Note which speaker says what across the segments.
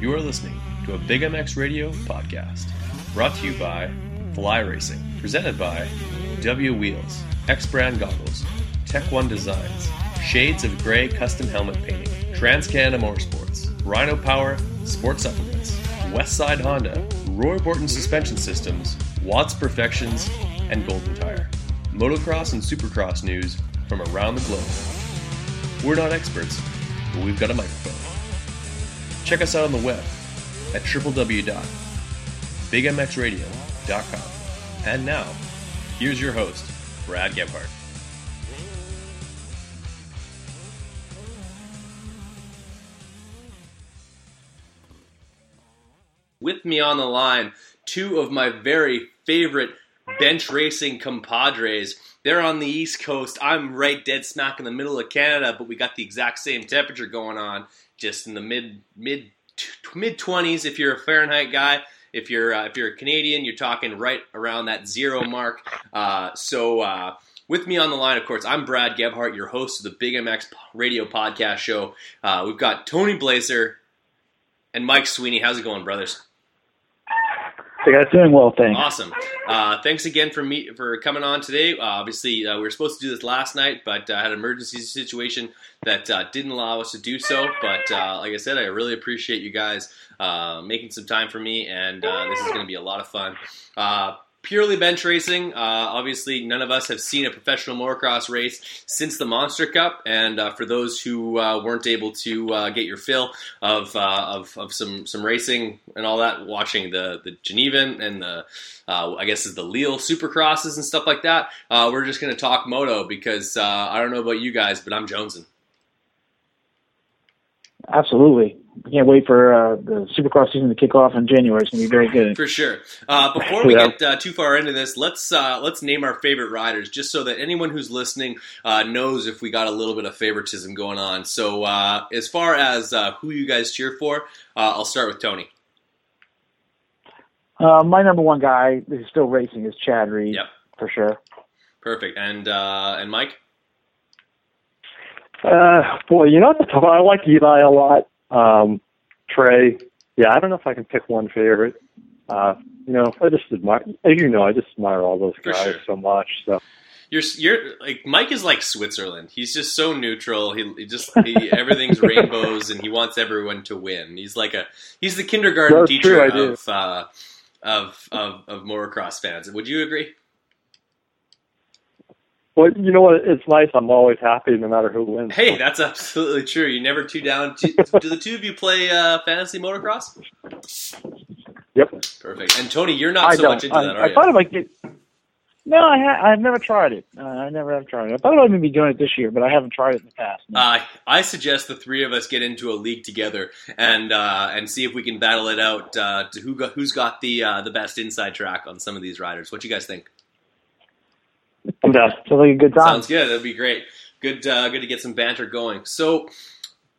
Speaker 1: You are listening to a Big MX Radio podcast, brought to you by Fly Racing, presented by W Wheels, X Brand Goggles, Tech One Designs, Shades of Grey Custom Helmet Painting, Trans Canada Motorsports, Rhino Power, Sports Supplements, Westside Honda, Roy Borton Suspension Systems, Watts Perfections, and Golden Tire. Motocross and Supercross news from around the globe. We're not experts, but we've got a microphone. Check us out on the web at www.bigmxradio.com. And now, here's your host, Brad Gebhardt. With me on the line, two of my very favorite bench racing compadres. They're on the East Coast. I'm right dead smack in the middle of Canada, but we got the exact same temperature going on, just in the mid mid mid 20s if you're a Fahrenheit guy. If you're uh, if you're a Canadian, you're talking right around that zero mark. Uh, so. Uh, with me on the line, of course, I'm Brad Gebhart, your host of the Big MX Radio Podcast Show. Uh, we've got Tony Blazer and Mike Sweeney. How's it going, brothers?
Speaker 2: Hey guys, doing well, thanks.
Speaker 1: Awesome. Uh, thanks again for me for coming on today. Uh, obviously, uh, we were supposed to do this last night, but I had an emergency situation that uh, didn't allow us to do so. But uh, like I said, I really appreciate you guys uh, making some time for me, and this is going to be a lot of fun purely bench racing. Uh, obviously, none of us have seen a professional motocross race since the Monster Cup. And uh, for those who uh, weren't able to uh, get your fill of, uh, of, of some some racing and all that, watching the the Genevan and the uh, I guess is the Lille Supercrosses and stuff like that. we're just going to talk moto because I don't know about you guys, but I'm jonesing.
Speaker 2: Absolutely. Can't wait for uh, the Supercross season to kick off in January. It's going to be very good.
Speaker 1: For sure. Uh, before we yeah. get uh, too far into this, let's uh, let's name our favorite riders, just so that anyone who's listening uh, knows if we got a little bit of favoritism going on. So, uh, as far as who you guys cheer for, I'll start with Tony.
Speaker 2: my number one guy who's still racing is Chad Reed.
Speaker 1: Yep.
Speaker 2: For sure.
Speaker 1: Perfect. And and Mike.
Speaker 3: Uh, boy, you know, I like Eli a lot. Um, Trey, yeah, I don't know if I can pick one favorite. Uh, you know, I just admire, as you know, I just admire all those guys sure. so much. So
Speaker 1: you're you're like Mike is like Switzerland. He's just so neutral. He, he just he, everything's rainbows, and he wants everyone to win. He's like a he's the kindergarten
Speaker 3: That's
Speaker 1: teacher
Speaker 3: true,
Speaker 1: of, uh, of of of motocross fans. Would you agree?
Speaker 3: Well, you know what? It's nice. I'm always happy no matter who wins.
Speaker 1: Hey, that's absolutely true. You never too down. do the two of you play uh, fantasy motocross?
Speaker 3: Yep.
Speaker 1: Perfect. And Tony, you're not
Speaker 2: I
Speaker 1: so much into
Speaker 2: I,
Speaker 1: that, are
Speaker 2: I
Speaker 1: you?
Speaker 2: I thought about it. No, I ha- I've never tried it. Uh, I never have tried it. I thought I would be doing it this year, but I haven't tried it in the past. No.
Speaker 1: Uh, I suggest the three of us get into a league together and uh, and see if we can battle it out uh, to who got, who's got the uh, the best inside track on some of these riders. What do you guys think?
Speaker 2: I'm. Sounds like a good time.
Speaker 1: Sounds good. That'd be great. Good, uh, good to get some banter going. So,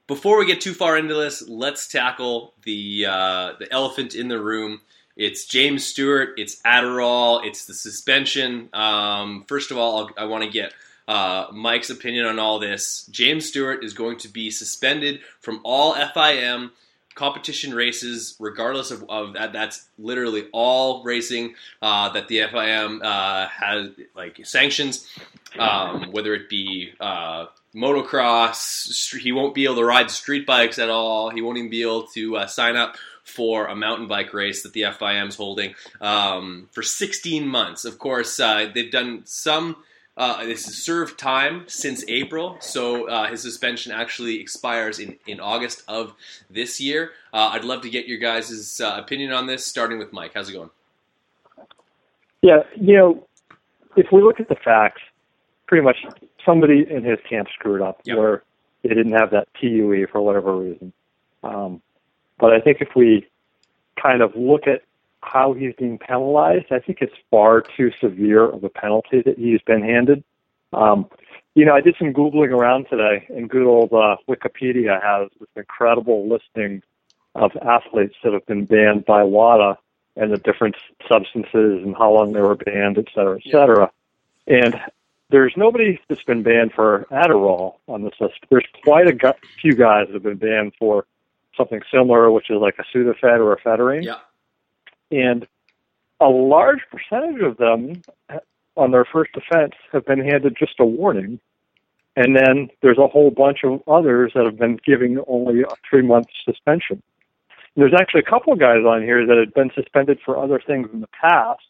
Speaker 1: before we get too far into this, let's tackle the uh, the elephant in the room. It's James Stewart. It's Adderall. It's the suspension. Um, first of all, I'll, i want to get uh, Mike's opinion on all this. James Stewart is going to be suspended from all FIM competition races, regardless of, of that. That's literally all racing uh, that the FIM uh, has like sanctions, um, whether it be uh, motocross. He won't be able to ride street bikes at all. He won't even be able to uh, sign up for a mountain bike race that the FIM is holding um, for 16 months. Of course, uh, they've done some uh, this is served time since April, so uh, his suspension actually expires in, in August of this year. Uh, I'd love to get your guys' uh, opinion on this, starting with Mike. How's it going?
Speaker 3: Yeah, you know, if we look at the facts, pretty much somebody in his camp screwed up
Speaker 1: Yep.
Speaker 3: where they didn't have that TUE for whatever reason. Um, but I think if we kind of look at how he's being penalized, I think it's far too severe of a penalty that he's been handed. Um, you know, I did some googling around today, and good old uh, Wikipedia has this incredible listing of athletes that have been banned by WADA and the different substances and how long they were banned, et cetera, et cetera. And there's nobody that's been banned for Adderall on this list. There's quite a gu- few guys that have been banned for something similar, which is like a Sudafed or a ephedrine.
Speaker 1: Yeah.
Speaker 3: And a large percentage of them uh, on their first offense have been handed just a warning. And then there's a whole bunch of others that have been giving only a three month suspension. And there's actually a couple of guys on here that had been suspended for other things in the past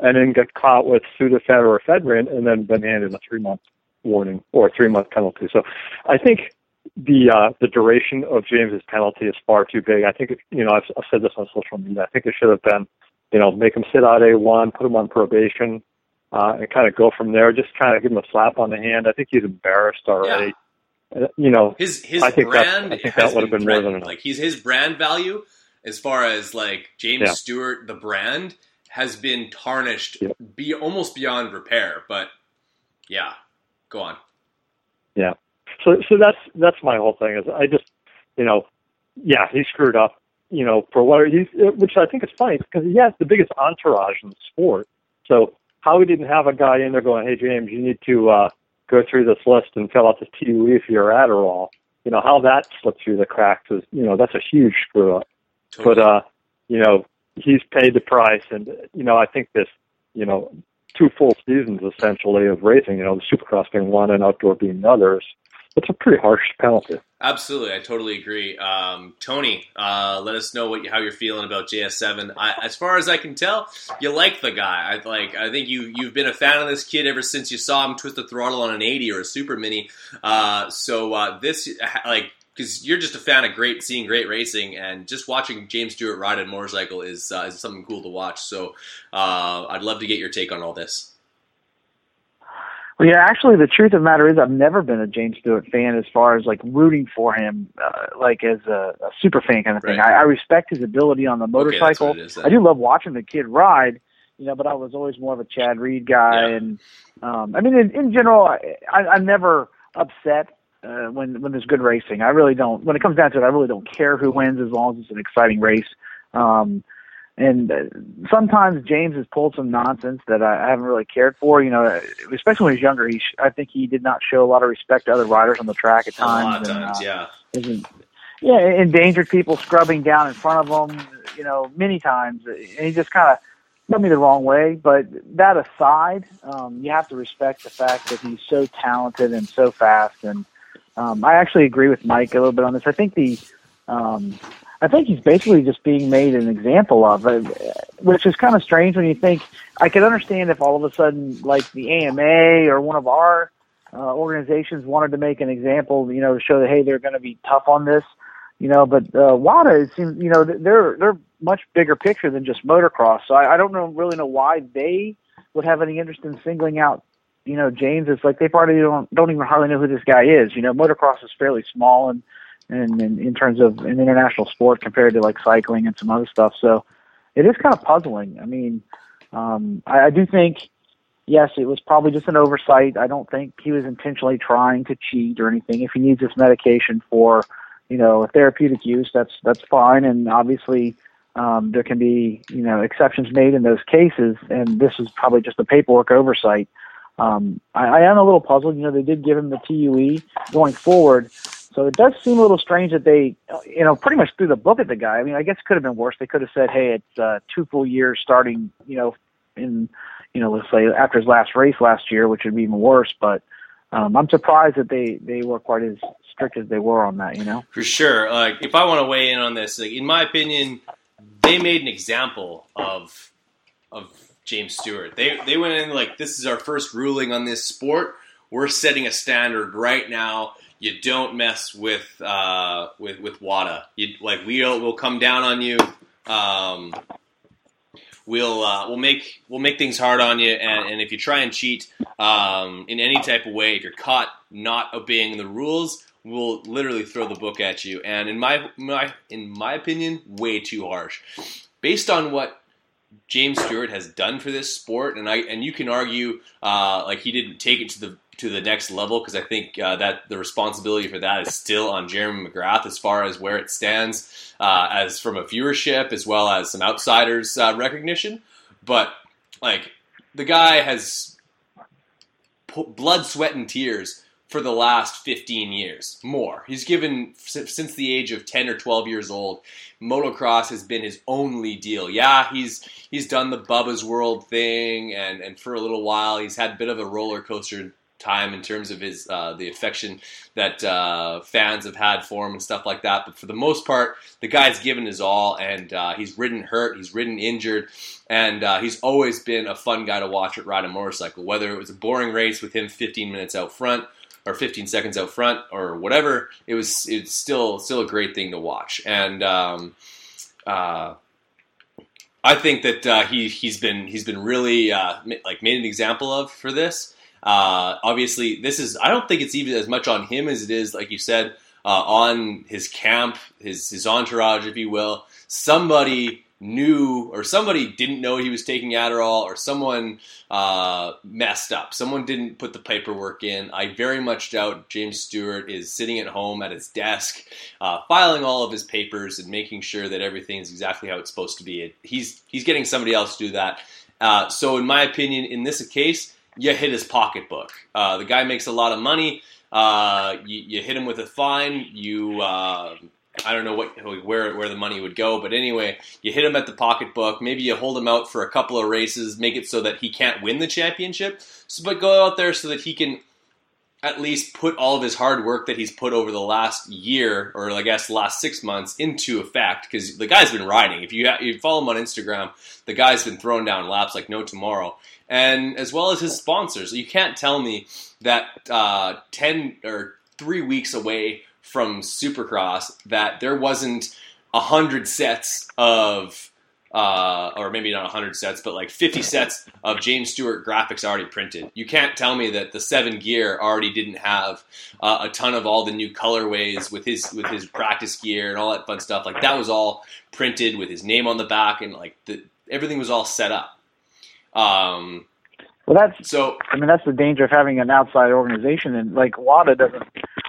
Speaker 3: and then got caught with Sudafed or ephedrine and then been handed a three month warning or a three month penalty. So I think the uh, the duration of James's penalty is far too big. I think you know I've, I've said this on social media. I think it should have been you know make him sit out a one, put him on probation, uh, and kind of go from there. Just kind of give him a slap on the hand. I think he's embarrassed already. Uh, You know,
Speaker 1: His his
Speaker 3: I think
Speaker 1: brand
Speaker 3: I think that would have been more than enough.
Speaker 1: like he's his brand value as far as like James
Speaker 3: Yeah.
Speaker 1: Stewart the brand has been tarnished be almost beyond repair. But yeah, go on.
Speaker 3: So so that's that's my whole thing. Is I just you know, yeah, he screwed up. You know, for what he's, which I think is funny because he has the biggest entourage in the sport. So how he didn't have a guy in there going, "Hey James, you need to uh, go through this list and fill out this TUE for your Adderall." You know how that slipped through the cracks is, you know, that's a huge screw up.
Speaker 1: Totally.
Speaker 3: But uh, you know, he's paid the price, and you know, I think this, you know, two full seasons essentially of racing. You know, the Supercross being one and outdoor being the others. It's a pretty harsh penalty.
Speaker 1: Absolutely, I totally agree. Um, Tony, uh, let us know what how you're feeling about JS7. I, as far as I can tell, you like the guy. I like. I think you you've been a fan of this kid ever since you saw him twist the throttle on an 80 or a Super Mini. Uh, so uh, this like because you're just a fan of great seeing great racing and just watching James Stewart ride a motorcycle is uh, is something cool to watch. So uh, I'd love to get your take on all this.
Speaker 2: Well, yeah, actually, the truth of the matter is, I've never been a James Stewart fan as far as like rooting for him, uh, like as a, a super fan kind of thing.
Speaker 1: Right.
Speaker 2: I, I respect his ability on the motorcycle.
Speaker 1: it is.
Speaker 2: I do love watching the kid ride, you know, but I was always more of a Chad Reed guy,
Speaker 1: Yeah.
Speaker 2: and um, I mean, in, in general, I, I, I'm never upset uh, when when there's good racing. I really don't. When it comes down to it, I really don't care who wins as long as it's an exciting race. Um, and uh, sometimes James has pulled some nonsense that I, I haven't really cared for. You know, especially when he was younger, he sh- I think he did not show a lot of respect to other riders on the track at
Speaker 1: A lot
Speaker 2: times.
Speaker 1: of
Speaker 2: and,
Speaker 1: times,
Speaker 2: uh,
Speaker 1: yeah.
Speaker 2: isn't yeah endangered people scrubbing down in front of him you know many times and he just kind of rubbed me the wrong way but that aside um you have to respect the fact that he's so talented and so fast and um i actually agree with mike a little bit on this i think the um I think he's basically just being made an example of, uh, which is kind of strange when you think. I could understand if all of a sudden, like the AMA or one of our uh, organizations wanted to make an example, you know, to show that hey, they're going to be tough on this, you know. But uh, WADA it seems, you know, they're they're much bigger picture than just motocross. So I, I don't know really know why they would have any interest in singling out, you know, James. It's like they probably don't don't even hardly know who this guy is. You know, motocross is fairly small and and in, in terms of an international sport compared to like cycling and some other stuff. So it is kind of puzzling. I mean, um, I, I do think yes, it was probably just an oversight. I don't think he was intentionally trying to cheat or anything. If he needs this medication for, you know, a therapeutic use, that's that's fine. And obviously, um, there can be you know exceptions made in those cases. And this is probably just a paperwork oversight. Um, I, I am a little puzzled. You know, they did give him the TUE going forward. So it does seem a little strange that they, you know, pretty much threw the book at the guy. I mean, I guess it could have been worse. They could have said, "Hey, it's uh, two full years starting, you know, in, you know, let's say after his last race last year, which would be even worse." But um, I'm surprised that they they were quite as strict as they were on that. You know.
Speaker 1: For sure. Like, if I want to weigh in on this, like, in my opinion, they made an example of of James Stewart. They they went in like, this is our first ruling on this sport. We're setting a standard right now. You don't mess with uh, with with WADA. You like we'll we'll come down on you. Um, we'll uh, we'll make we'll make things hard on you, and, and if you try and cheat um, in any type of way, if you're caught not obeying the rules, we'll literally throw the book at you. And in my my in my opinion, way too harsh, based on what James Stewart has done for this sport, and I and you can argue uh, like he didn't take it to the to the next level because I think uh, that the responsibility for that is still on Jeremy McGrath as far as where it stands uh, as from a viewership as well as some outsiders uh, recognition. But like the guy has blood, sweat, and tears for the last 15 years. More. He's given since the age of 10 or 12 years old. Motocross has been his only deal. Yeah, he's he's done the Bubba's World thing, and and for a little while he's had a bit of a roller coaster time in terms of his uh, the affection that uh, fans have had for him and stuff like that. But for the most part, the guy's given his all, and uh, he's ridden hurt, he's ridden injured, and uh, he's always been a fun guy to watch at ride a motorcycle. Whether it was a boring race with him 15 minutes out front. Or 15 seconds out front, or whatever. It was. It's still still a great thing to watch, and um, uh, I think that uh, he he's been he's been really like made an example of for this. Uh, obviously, this is I don't think it's even as much on him as it is, like you said, uh, on his camp, his his entourage, if you will. Somebody knew or somebody didn't know he was taking Adderall or someone uh, messed up. Someone didn't put the paperwork in. I very much doubt James Stewart is sitting at home at his desk, uh, filing all of his papers and making sure that everything is exactly how it's supposed to be. He's he's getting somebody else to do that. Uh, so, in my opinion, in this case, you hit his pocketbook. Uh, the guy makes a lot of money. Uh, you, you, hit him with a fine. You, uh, I don't know what where where the money would go, but anyway, you hit him at the pocketbook. Maybe you hold him out for a couple of races, make it so that he can't win the championship. So, but go out there so that he can at least put all of his hard work that he's put over the last year, or I guess last six months, into effect. Because the guy's been riding. If you, you follow him on Instagram, the guy's been throwing down laps like no tomorrow and as well as his sponsors. You can't tell me that uh, ten or three weeks away from Supercross that there wasn't a hundred sets of, uh, or maybe not a hundred sets, but like fifty sets of James Stewart graphics already printed. You can't tell me that the seven gear already didn't have uh, a ton of all the new colorways with his with his practice gear and all that fun stuff. Like that was all printed with his name on the back and like the, everything was all set up. Um,
Speaker 2: well, that's so. I mean, that's the danger of having an outside organization, and like WADA doesn't.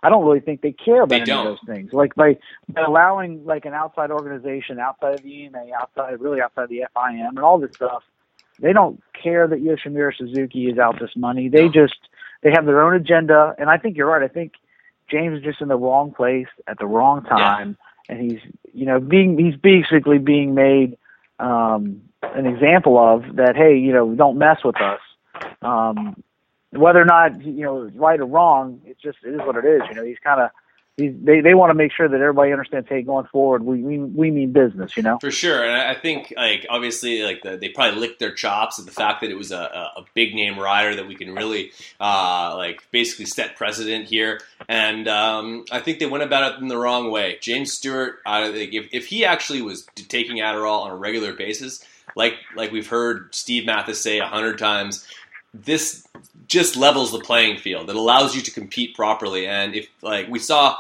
Speaker 2: I don't really think they care about
Speaker 1: they
Speaker 2: any
Speaker 1: don't.
Speaker 2: of those things. Like by, by allowing like an outside organization, outside of the AMA, outside really outside of the FIM, and all this stuff, they don't care that Yoshimura Suzuki is out this money. They no. just they have their own agenda, and I think you're right. I think James is just in the wrong place at the wrong time, yeah. and he's you know being he's basically being made um, an example of that. Hey, you know, don't mess with us. Um, whether or not you know right or wrong, it's just it is what it is. You know, he's kind of they they want to make sure that everybody understands. Hey, going forward, we we, we mean business. You know,
Speaker 1: for sure. And I think like obviously like the, they probably licked their chops at the fact that it was a, a, big name rider that we can really uh, like basically set precedent here. And um, I think they went about it in the wrong way. James Stewart, uh, if if he actually was taking Adderall on a regular basis, like like we've heard Steve Matthes say a hundred times this just levels the playing field. It allows you to compete properly. And if like we saw,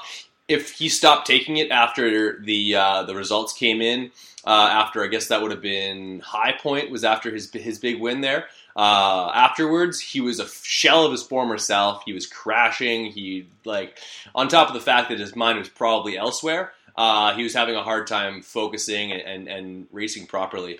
Speaker 1: if he stopped taking it after the uh, the results came in, uh, after I guess that would have been High Point was after his his big win there. Uh, afterwards, he was a shell of his former self. He was crashing. He like on top of the fact that his mind was probably elsewhere. Uh, he was having a hard time focusing and, and, and racing properly.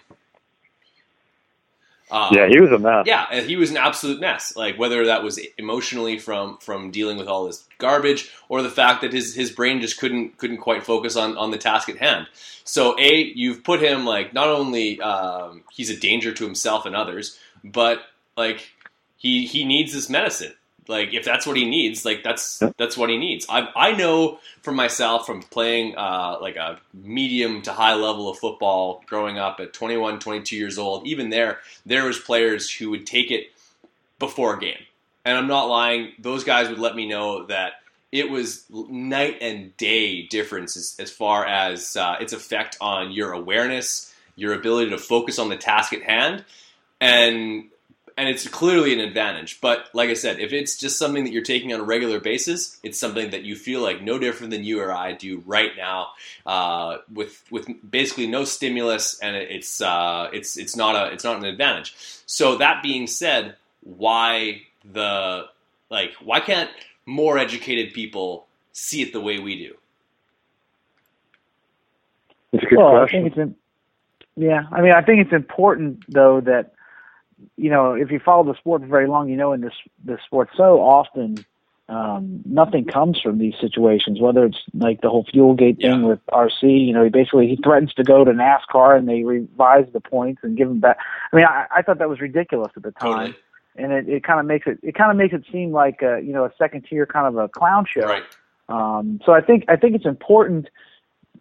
Speaker 3: Um, yeah, he was a mess.
Speaker 1: Yeah, he was an absolute mess. Like whether that was emotionally from from dealing with all this garbage, or the fact that his his brain just couldn't couldn't quite focus on on the task at hand. So a you've put him like not only um, he's a danger to himself and others, but like he he needs this medicine. Like if that's what he needs, like that's that's what he needs. I I know for myself from playing uh, like a medium to high level of football growing up at 21, 22 years old. Even there, there was players who would take it before a game, and I'm not lying. Those guys would let me know that it was night and day difference as, as far as uh, its effect on your awareness, your ability to focus on the task at hand, and and it's clearly an advantage. But like I said, if it's just something that you're taking on a regular basis, it's something that you feel like no different than you or I do right now, uh, with with basically no stimulus, and it's uh, it's it's not a it's not an advantage. So that being said, why the like why can't more educated people see it the way we do?
Speaker 3: It's a good
Speaker 2: well,
Speaker 3: question.
Speaker 2: I think it's yeah, I mean, I think it's important though that you know, if you follow the sport for very long, you know in this this sport so often um, nothing comes from these situations. Whether it's like the whole fuel gate thing
Speaker 1: Yeah.
Speaker 2: with RC, you know, he basically he threatens to go to NASCAR and they revise the points and give him back. I mean, I, I thought that was ridiculous at the time,
Speaker 1: Totally.
Speaker 2: and it, it kind of makes it it kind of makes it seem like a, you know a second tier kind of a clown show.
Speaker 1: Right.
Speaker 2: Um, so I think I think it's important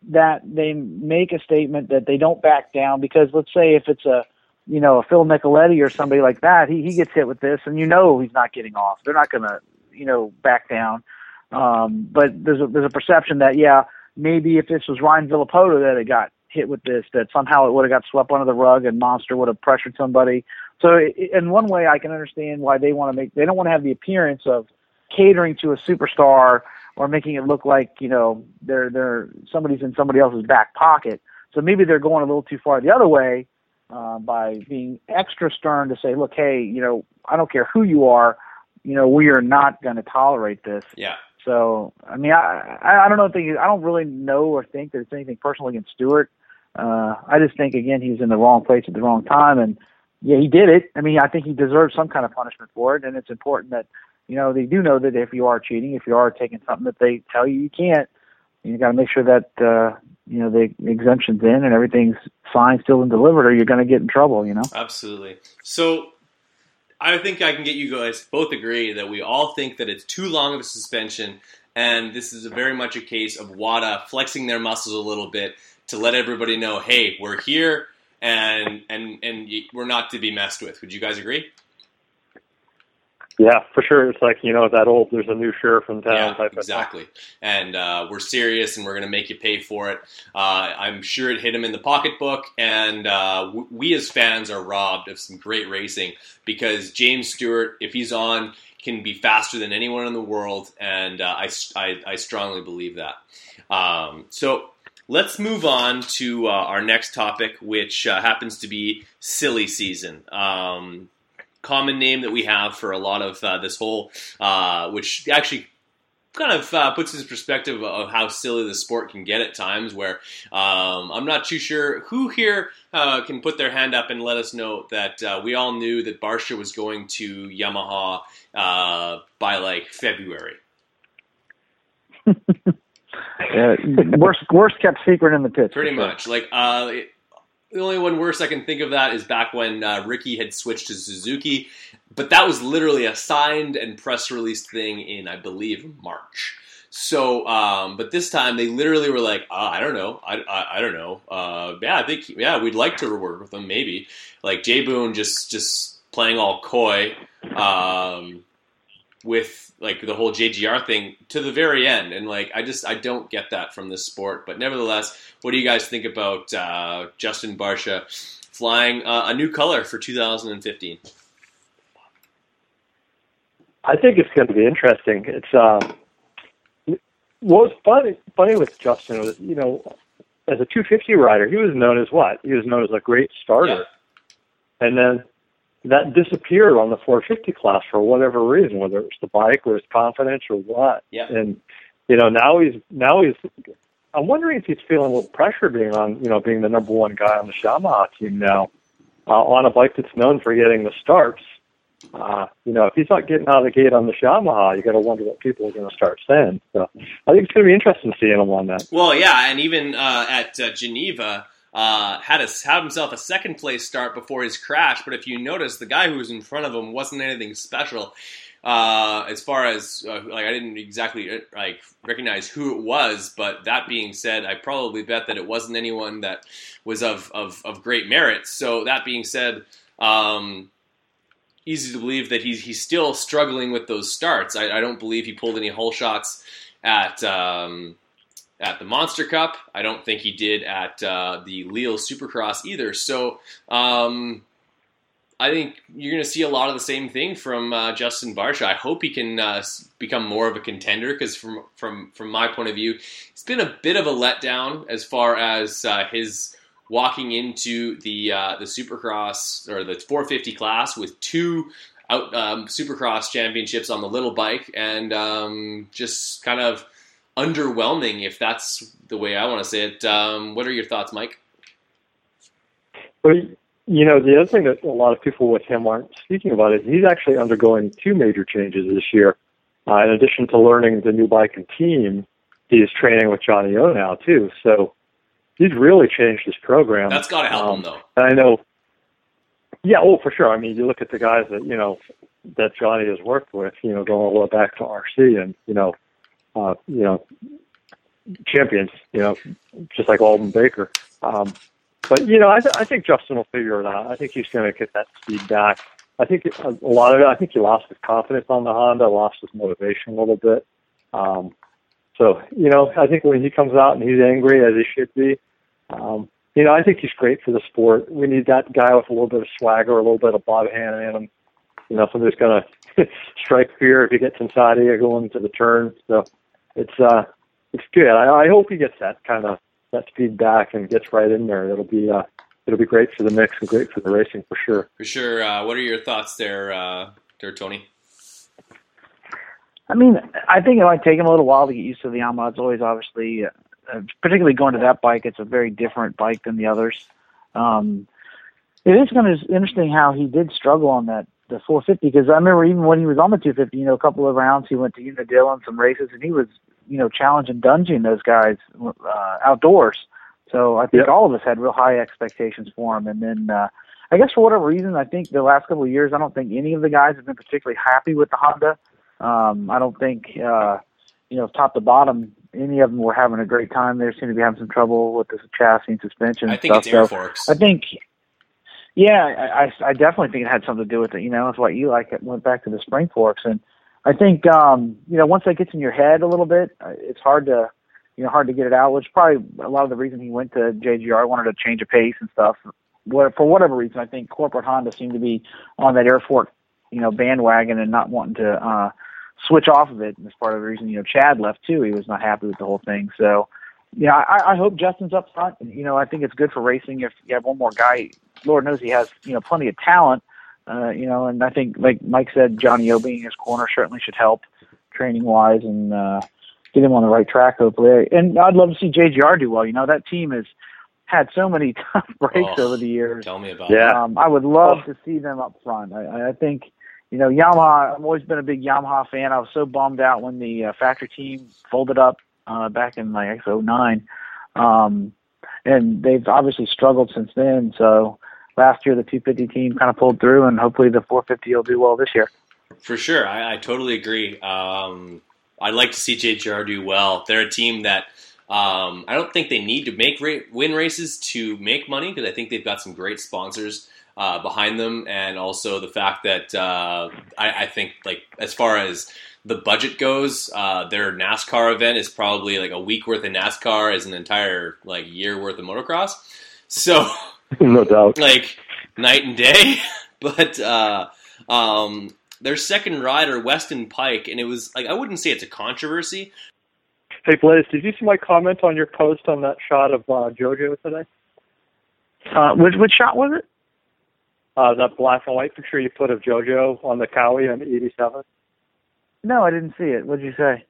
Speaker 2: that they make a statement that they don't back down because let's say if it's a you know a Phil Nicoletti or somebody like that, he he gets hit with this, and you know he's not getting off. They're not going to you know back down. Um, but there's a there's a perception that yeah maybe if this was Ryan Villopoto that had got hit with this, that somehow it would have got swept under the rug and Monster would have pressured somebody. So i in one way, I can understand why they want to make they don't want to have the appearance of catering to a superstar or making it look like you know they're they're somebody's in somebody else's back pocket. So maybe they're going a little too far the other way uh, by being extra stern to say, look, hey, you know, I don't care who you are, you know, we are not going to tolerate this.
Speaker 1: Yeah.
Speaker 2: So I mean, I I, don't know. Think I don't really know or think there's anything personal against Stewart. Uh, I just think again he's in the wrong place at the wrong time, and yeah, he did it. I mean, I think he deserves some kind of punishment for it, and it's important that you know they do know that if you are cheating, if you are taking something that they tell you you can't, you got to make sure that uh, you know the exemptions in and everything's signed, still, and delivered, or you're going to get in trouble. You know.
Speaker 1: Absolutely. So I think I can get you guys both agree that we all think that it's too long of a suspension, and this is very much a case of WADA flexing their muscles a little bit to let everybody know, hey, we're here, and and and we're not to be messed with. Would you guys agree?
Speaker 3: Yeah, for sure. It's like you know that old "there's a new sheriff in town"
Speaker 1: Yeah,
Speaker 3: type of
Speaker 1: exactly. And uh, we're serious, and we're going to make you pay for it. Uh, I'm sure it hit him in the pocketbook, and uh, w- we as fans are robbed of some great racing because James Stewart, if he's on, can be faster than anyone in the world, and uh, I, I, I strongly believe that. Um, so. Let's move on to uh, our next topic, which uh, happens to be silly season. Um, common name that we have for a lot of uh, this whole, uh, which actually kind of uh, puts into perspective of how silly the sport can get at times. Where um, I'm not too sure who here uh, can put their hand up and let us know that uh, we all knew that Barcia was going to Yamaha uh, by like February.
Speaker 2: Uh, worst worst kept secret in the pits.
Speaker 1: Pretty
Speaker 2: sure.
Speaker 1: much. Like uh, it, the only one worse I can think of that is back when uh, Ricky had switched to Suzuki, but that was literally a signed and press released thing in I believe March. So, um, but this time they literally were like, uh, I don't know, I, I, I don't know. Uh, yeah, I think yeah, we'd like to work with them, maybe. Like Jay Boone just just playing all coy. Um, with like the whole JGR thing to the very end, and like I just I don't get that from this sport. But nevertheless, what do you guys think about uh, Justin Barcia flying uh, a new color for 2015?
Speaker 3: I think it's going to be interesting. It's uh, what was funny funny with Justin was you know as a 250 rider he was known as what he was known as a great starter, and then that disappeared on the 450 class for whatever reason, whether it was the bike or his confidence or what.
Speaker 1: Yeah.
Speaker 3: And you know now he's now he's. I'm wondering if he's feeling a little pressure being on you know being the number one guy on the Yamaha team now uh, on a bike that's known for getting the starts. Uh, you know, if he's not getting out of the gate on the Yamaha, you got to wonder what people are going to start saying. So I think it's going to be interesting seeing him on that.
Speaker 1: Well, yeah, and even uh, at uh, Geneva. Uh, had a, had himself a second place start before his crash, but if you notice, the guy who was in front of him wasn't anything special. Uh, as far as uh, like, I didn't exactly uh, like recognize who it was, but that being said, I probably bet that it wasn't anyone that was of of, of great merit. So that being said, um, easy to believe that he's he's still struggling with those starts. I, I don't believe he pulled any hole shots at. Um, at the Monster Cup. I don't think he did at uh, the Lille Supercross either. So um, I think you're going to see a lot of the same thing from uh, Justin Barcia. I hope he can uh, become more of a contender because from from from my point of view, it's been a bit of a letdown as far as uh, his walking into the uh, the Supercross or the 450 class with two out um, Supercross championships on the little bike and um, just kind of underwhelming, if that's the way I want to say it. Um, what are your thoughts, Mike?
Speaker 3: Well, you know, the other thing that a lot of people with him aren't speaking about is he's actually undergoing two major changes this year. Uh, in addition to learning the new bike and team, he's training with Johnny O now too. So he's really changed his program.
Speaker 1: That's got to help
Speaker 3: Um,
Speaker 1: him though.
Speaker 3: And I know, yeah, oh, for sure. I mean, you look at the guys that, you know, that Johnny has worked with, you know, going all the way back to RC and, you know, uh, you know, champions, you know, just like Aldon Baker. Um, but, you know, I, th- I think Justin will figure it out. I think he's going to get that speed back. I think a lot of it, I think he lost his confidence on the Honda, lost his motivation a little bit. Um, so, you know, I think when he comes out and he's angry, as he should be, um, you know, I think he's great for the sport. We need that guy with a little bit of swagger, a little bit of Bob Hannah in him. You know, somebody's going to strike fear if he gets inside of you going into the turn. So it's uh, it's good. I, I hope he gets that kind of that feedback and gets right in there. It'll be uh, it'll be great for the mix and great for the racing for sure.
Speaker 1: For sure. Uh, what are your thoughts there, uh, there, Tony?
Speaker 2: I mean, I think it might take him a little while to get used to the Yamaha. It's always obviously, uh, particularly going to that bike, it's a very different bike than the others. Um, it is kind of interesting how he did struggle on that the 450 because I remember even when he was on the 250, you know, a couple of rounds he went to Unadilla and some races, and he was, you know, challenging, Dungey those guys uh, outdoors. So I think
Speaker 3: Yep.
Speaker 2: all of us had real high expectations for him, and then. uh I guess for whatever reason, I think the last couple of years, I don't think any of the guys have been particularly happy with the Honda. Um, I don't think, uh, you know, top to bottom, any of them were having a great time. They seem to be having some trouble with the chassis and suspension.
Speaker 1: I think
Speaker 2: stuff.
Speaker 1: it's air
Speaker 2: so
Speaker 1: forks.
Speaker 2: I think, yeah, I, I, definitely think it had something to do with it. You know, it's what you like. It went back to the spring forks, and I think, um, you know, once that gets in your head a little bit, uh, it's hard to, you know, hard to get it out. Which probably a lot of the reason he went to JGR wanted to change a pace and stuff. For whatever reason, I think corporate Honda seemed to be on that air fork, you know, bandwagon and not wanting to uh, switch off of it. And that's part of the reason, you know, Chad left too. He was not happy with the whole thing. So, yeah, I, I hope Justin's up front. You know, I think it's good for racing if you have one more guy. Lord knows he has, you know, plenty of talent. Uh, you know, and I think, like Mike said, Johnny O being in his corner certainly should help training wise and uh, get him on the right track, hopefully. And I'd love to see JGR do well. You know, that team has had so many tough breaks
Speaker 1: Oh,
Speaker 2: over the years.
Speaker 1: Tell me about it.
Speaker 3: Yeah.
Speaker 2: Um, I would love to see them up front. I, I think, you know, Yamaha. I've always been a big Yamaha fan. I was so bummed out when the uh, factory team folded up uh, back in like '09, um, and they've obviously struggled since then. So last year the 250 team kind of pulled through, and hopefully the 450 will do well this year.
Speaker 1: For sure, I, I totally agree. Um, I'd like to see JGR do well. They're a team that um, I don't think they need to make ra- win races to make money because I think they've got some great sponsors uh, behind them, and also the fact that uh, I, I think like as far as the budget goes, uh, their NASCAR event is probably like a week worth of NASCAR is an entire like year worth of motocross. So
Speaker 3: no doubt.
Speaker 1: like night and day. but uh, um, their second rider, Weston Peick, and it was like I wouldn't say it's a controversy.
Speaker 3: Hey Blaze, did you see my comment on your post on that shot of uh, JoJo today?
Speaker 2: Uh, which which shot was it?
Speaker 3: Uh, that black and white picture you put of JoJo on the Kawi on '87.
Speaker 2: No, I didn't see it. What'd you say?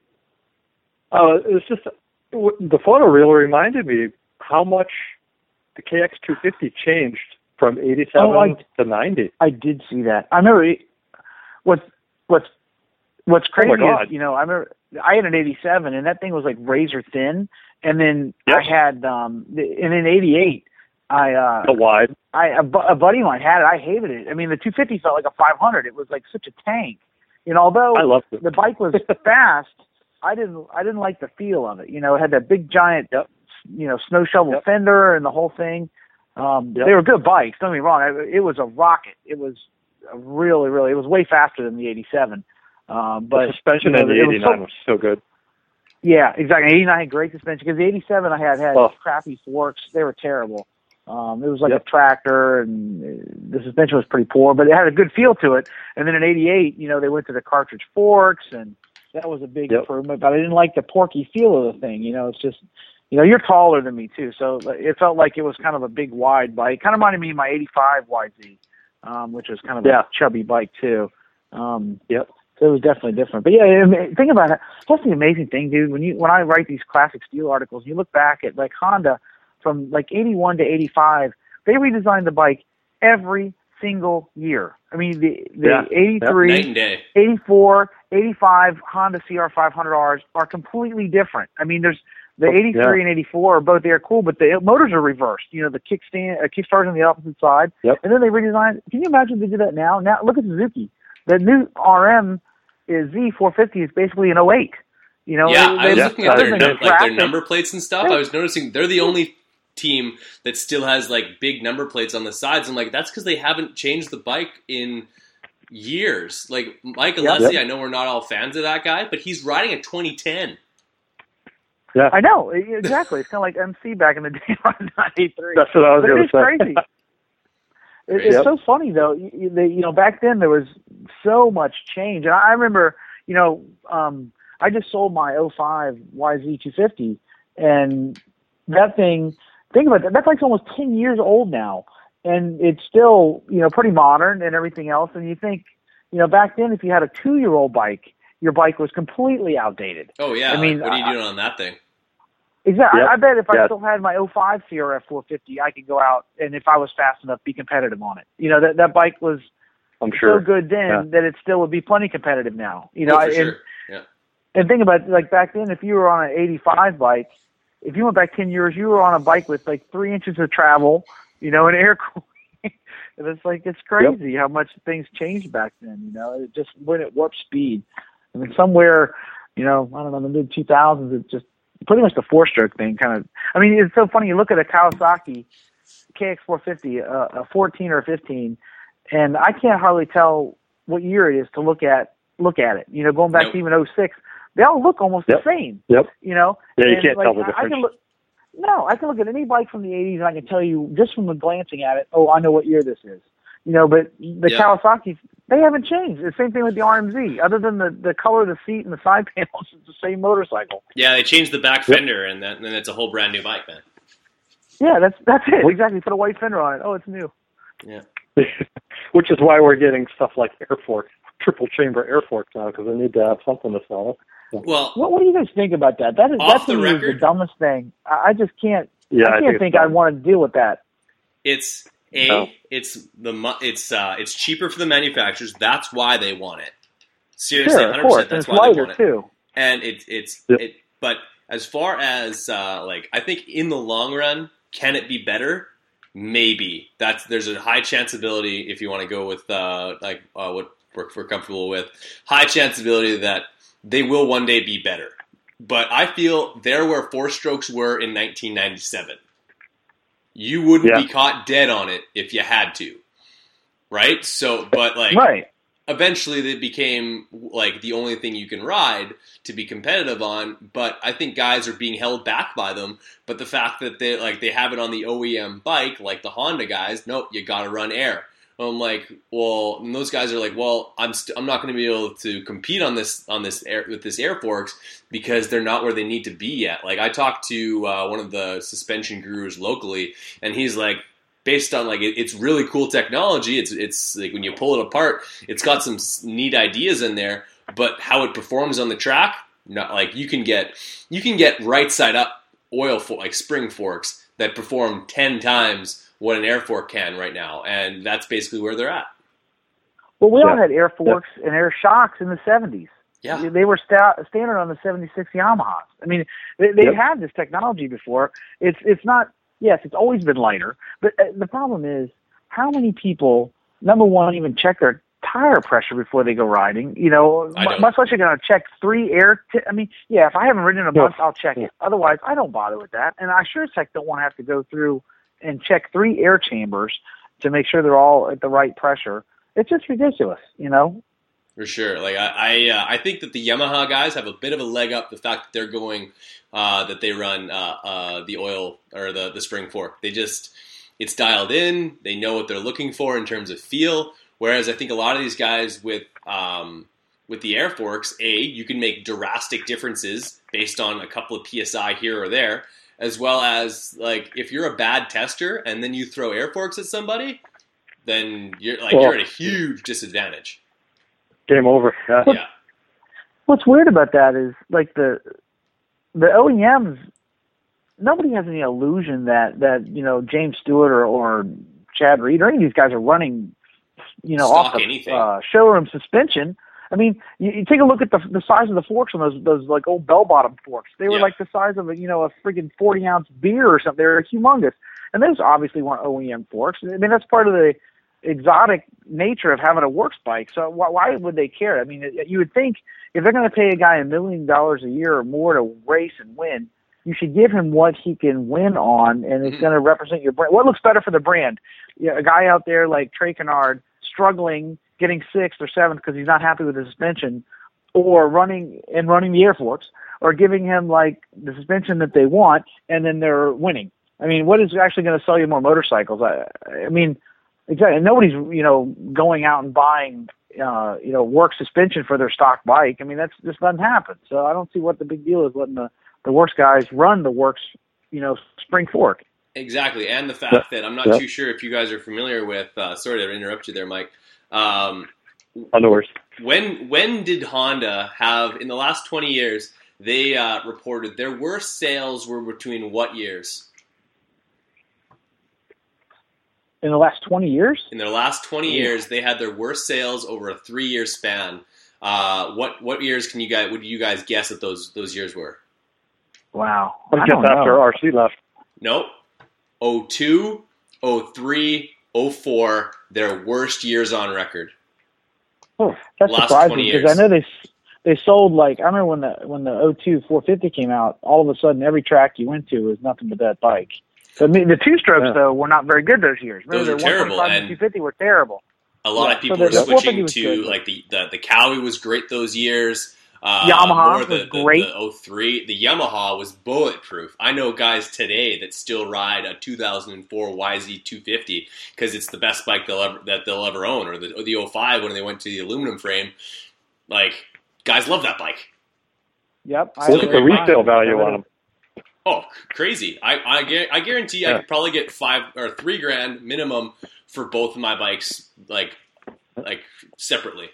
Speaker 3: Uh, it was just the photo really reminded me how much the KX250 changed from '87
Speaker 2: Oh, I-
Speaker 3: to '90.
Speaker 2: I did see that. I remember it, what's what's what's crazy
Speaker 3: Oh my God.
Speaker 2: is you know I remember I had an '87 and that thing was like razor thin, and then
Speaker 3: Yep.
Speaker 2: I had um and in '88 I uh
Speaker 3: The wide.
Speaker 2: I a, buddy of mine had it. I hated it. I mean the 250 felt like a 500. It was like such a tank. You know, although
Speaker 3: I loved it.
Speaker 2: the bike was fast, I didn't I didn't like the feel of it. You know, it had that big giant
Speaker 3: Yep.
Speaker 2: you know snow shovel
Speaker 3: Yep.
Speaker 2: fender and the whole thing. Um,
Speaker 3: Yep.
Speaker 2: They were good bikes. Don't get me wrong. It, it was a rocket. It was really, really. It was way faster than the '87. Um, but
Speaker 3: the suspension
Speaker 2: you
Speaker 3: in the
Speaker 2: it was
Speaker 3: '89
Speaker 2: so-
Speaker 3: was so good.
Speaker 2: yeah, exactly. '89 had great suspension because the '87 I had had
Speaker 3: Oh.
Speaker 2: crappy forks. They were terrible. Um, it was like
Speaker 3: Yep.
Speaker 2: a tractor, and uh, the suspension was pretty poor, but it had a good feel to it. And then in '88, you know, they went to the cartridge forks, and that was a big
Speaker 3: Yep.
Speaker 2: improvement. But I didn't like the porky feel of the thing. You know, it's just, you know, you're taller than me too, so it felt like it was kind of a big wide bike. Kind of reminded me of my '85 YZ, um, which was kind of
Speaker 3: Yeah.
Speaker 2: a chubby bike too. Um,
Speaker 3: Yep.
Speaker 2: so it was definitely different. But yeah, think about it. That's the amazing thing, dude. When you when I write these classic steel articles, you look back at like Honda from like 81 to 85, they redesigned the bike every single year. I mean, the the
Speaker 3: Yeah.
Speaker 2: 83,
Speaker 1: Night and day.
Speaker 2: 84, 85 Honda CR500Rs are completely different. I mean, there's the
Speaker 3: Oh,
Speaker 2: 83
Speaker 3: yeah.
Speaker 2: and 84 are both air cooled, but the motors are reversed. You know, the kickstand, uh, kickstart's on the opposite side,
Speaker 3: Yep.
Speaker 2: and then they redesigned. Can you imagine they did that now? Now look at Suzuki. The new RM is Z450 is basically an 08. You know,
Speaker 1: yeah,
Speaker 2: they-
Speaker 1: I was
Speaker 2: they-
Speaker 1: looking at
Speaker 2: other
Speaker 1: their like their number plates and stuff. I was noticing they're the only team that still has like big number plates on the sides. I'm like, that's because they haven't changed the bike in years. Like Mike
Speaker 2: Yeah.
Speaker 1: Alessi, I know we're not all fans of that guy, but he's riding a 2010.
Speaker 3: Yeah,
Speaker 2: I know exactly. It's kind of like MC back in the day on 93.
Speaker 3: that's what I was going
Speaker 2: it's
Speaker 3: to say.
Speaker 2: crazy. It, it's
Speaker 3: Yep.
Speaker 2: so funny though. You, you- they, you know, back then there was so much change, and I remember, you know, um, I just sold my 05 YZ250, and that thing. Think about that. That's like almost 10 years old now, and it's still, you know, pretty modern and everything else. And you think, you know, back then if you had a two-year-old bike, your bike was completely outdated.
Speaker 1: Oh yeah,
Speaker 2: I mean,
Speaker 1: like, what are you
Speaker 2: I-
Speaker 1: doing on that thing?
Speaker 2: Exactly.
Speaker 3: Yep.
Speaker 2: I, I bet if I still had my 05 CRF 450, I could go out and if I was fast enough, be competitive on it. You know, that that bike was
Speaker 3: I'm sure.
Speaker 2: so good then
Speaker 3: Yeah.
Speaker 2: that it still would be plenty competitive now. You know,
Speaker 1: oh, for
Speaker 2: and,
Speaker 1: sure. Yeah.
Speaker 2: and think about it, like back then, if you were on an 85 bike, if you went back 10 years, you were on a bike with like three inches of travel, you know, and air cooling. and it's like it's crazy how much things changed back then. You know, it just went at warp speed. I mean, somewhere, you know, I don't know, the mid 2000s, it just pretty much the four stroke thing kind of. I mean, it's so funny. You look at a Kawasaki KX450, uh, a 14 or a 15, and I can't hardly tell what year it is to look at look at it. You know, going back
Speaker 1: Nope.
Speaker 2: to even 06, they all look almost
Speaker 3: Yep.
Speaker 2: the same.
Speaker 3: Yep.
Speaker 2: You know,
Speaker 3: Yeah, you
Speaker 2: And,
Speaker 3: can't
Speaker 2: like,
Speaker 3: tell the
Speaker 2: I- I
Speaker 3: difference.
Speaker 2: can look, no, I can look at any bike from the 80s and I can tell you just from glancing at it, oh, I know what year this is. You know, but the
Speaker 1: Yeah.
Speaker 2: Kawasaki, they haven't changed. The same thing with the RMZ. Other than the, the color of the seat and the side panels, it's the same motorcycle.
Speaker 1: Yeah, they changed the back fender, and then, then it's a whole brand new bike, man.
Speaker 2: Yeah, that's that's it. Exactly. Put a white fender on it. Oh, it's new. Yeah.
Speaker 3: Which is why we're getting stuff like air forks, triple chamber air forks now, because they need to have something to sell.
Speaker 1: Well,
Speaker 2: What, what do you guys think about that? That is
Speaker 1: Off
Speaker 2: that to
Speaker 1: the
Speaker 2: me is the dumbest thing. I, I just can't.
Speaker 3: Yeah,
Speaker 2: I can't
Speaker 3: it's
Speaker 2: think
Speaker 3: dumb.
Speaker 2: I'd want to deal with that.
Speaker 1: it's a
Speaker 3: No.
Speaker 1: it's the mu- it's uh it's cheaper for the manufacturers. That's why they want it. Seriously,
Speaker 2: Sure, of
Speaker 1: 100%.
Speaker 2: course. And
Speaker 1: That's
Speaker 2: it's
Speaker 1: why they
Speaker 2: lighter
Speaker 1: want it.
Speaker 2: too.
Speaker 1: and it, it's
Speaker 3: Yep.
Speaker 1: it. But as far as uh, like, I think in the long run, can it be better? Maybe that's there's a high chanceability if you want to go with uh, like uh, what we're, we're comfortable with. High chanceability that they will one day be better. But I feel they're where four strokes were in 1997. You wouldn't
Speaker 3: Yeah.
Speaker 1: be caught dead on it if you had to, right? So, but like,
Speaker 2: Right.
Speaker 1: eventually they became like the only thing you can ride to be competitive on but i think guys are being held back by them but the fact that they like they have it on the oem bike like the honda guys nope you gotta run air i'm like well and those guys are like well i'm st- i'm not going to be able to compete on this on this air with this air forks because they're not where they need to be yet like i talked to uh, one of the suspension gurus locally and he's like based on like it, it's really cool technology. It's it's like when you pull it apart, it's got some neat ideas in there. But how it performs on the track, not like you can get you can get right side up oil for like spring forks that perform ten times what an air fork can right now, and that's basically where they're at.
Speaker 2: Well, we all had air forks and air shocks in the 70s.
Speaker 1: Yeah,
Speaker 2: They were sta- standard on the 76 Yamahas. I mean, they, they
Speaker 3: Yep.
Speaker 2: had this technology before. It's it's not. Yes, it's always been lighter, but uh, the problem is how many people, number one, even check their tire pressure before they go riding. You know,
Speaker 1: I
Speaker 2: mu- much less you're going to check three air. T- I mean, yeah, if I haven't ridden in a
Speaker 3: Yeah.
Speaker 2: month, I'll check it. Otherwise, I don't bother with that. And I sure as heck don't want to have to go through and check three air chambers to make sure they're all at the right pressure. It's just ridiculous, you know.
Speaker 1: For sure. Like I, I, uh, I think that the Yamaha guys have a bit of a leg up. The fact that they're going, uh, that they run uh, uh, the oil or the the spring fork. They just it's dialed in. They know what they're looking for in terms of feel. Whereas I think a lot of these guys with um, with the air forks, a you can make drastic differences based on a couple of psi here or there, as well as like if you're a bad tester and then you throw air forks at somebody, then you're like
Speaker 3: Well-
Speaker 1: you're at a huge disadvantage.
Speaker 3: Game over. Yeah.
Speaker 1: Yeah.
Speaker 2: What's weird about that is like the the OEMs. Nobody has any illusion that that you know James Stewart or, or Chad Reed or any of these guys are running, you know,
Speaker 1: Stock
Speaker 2: off the
Speaker 1: anything.
Speaker 2: uh, showroom suspension. I mean, you, you take a look at the the size of the forks on those those like old bell bottom forks. They were
Speaker 1: Yeah.
Speaker 2: like the size of a you know a freaking forty ounce beer or something. They were humongous, and those obviously weren't OEM forks. I mean, that's part of the exotic nature of having a works bike. So why, why would they care? I mean, it- you would think if they're going to pay a guy a million dollars a year or more to race and win, you should give him what he can win on, and it's
Speaker 1: Mhm.
Speaker 2: going to represent your brand. What looks better for the brand? Yeah, a guy out there like Trey Kennard struggling, getting sixth or seventh because he's not happy with the suspension, or running and running the air forks, or giving him like the suspension that they want, and then they're winning. I mean, what is actually going to sell you more motorcycles? I, I mean, exactly. Nobody's you know going out and buying uh, you know work suspension for their stock bike. I mean, that's just doesn't happen. So I don't see what the big deal is letting the the works guys run the works you know spring fork.
Speaker 1: Exactly, and the fact
Speaker 3: Yeah.
Speaker 1: that I'm not
Speaker 3: Yeah.
Speaker 1: too sure if you guys are familiar with. Uh, sorry to interrupt you there, Mike. Um,
Speaker 3: Underwears.
Speaker 1: when when did Honda have in the last 20 years? They uh, reported their worst sales were between what years?
Speaker 2: In the last twenty years,
Speaker 1: In their last 20
Speaker 2: Yeah.
Speaker 1: years, they had their worst sales over a three-year span. Uh, what what years can you guys? Would you guys guess that those those years were?
Speaker 2: wow.
Speaker 3: I
Speaker 2: I
Speaker 3: guess
Speaker 2: don't
Speaker 3: after
Speaker 2: know.
Speaker 3: RC left.
Speaker 1: Nope. 02, 03, 04, their worst years on record.
Speaker 2: That's
Speaker 1: last
Speaker 2: surprising because. I know they they sold like I remember when the when the 02 450 came out. All of a sudden, every track you went to was nothing but that bike. So I mean, the two strokes
Speaker 3: Yeah.
Speaker 2: though were not very good those years.
Speaker 1: Those were
Speaker 2: the
Speaker 1: terrible, and-
Speaker 2: and 250 were terrible.
Speaker 1: A lot
Speaker 2: Yeah,
Speaker 1: of people
Speaker 2: so
Speaker 1: were
Speaker 2: the- the
Speaker 1: switching to
Speaker 2: good.
Speaker 1: like the, the the Kawi was great those years. Uh,
Speaker 2: Yamaha
Speaker 1: the,
Speaker 2: was
Speaker 1: the,
Speaker 2: great.
Speaker 1: The 03, the Yamaha was bulletproof. I know guys today that still ride a 2004 YZ250 because it's the best bike they'll ever that they'll ever own, or the or the 05 when they went to the aluminum frame. Like guys love that bike.
Speaker 2: Yep. I
Speaker 3: Look at the
Speaker 1: very
Speaker 3: resale value on them.
Speaker 1: Oh, crazy! I I, I guarantee I could probably get five or three grand minimum for both of my bikes, like like separately,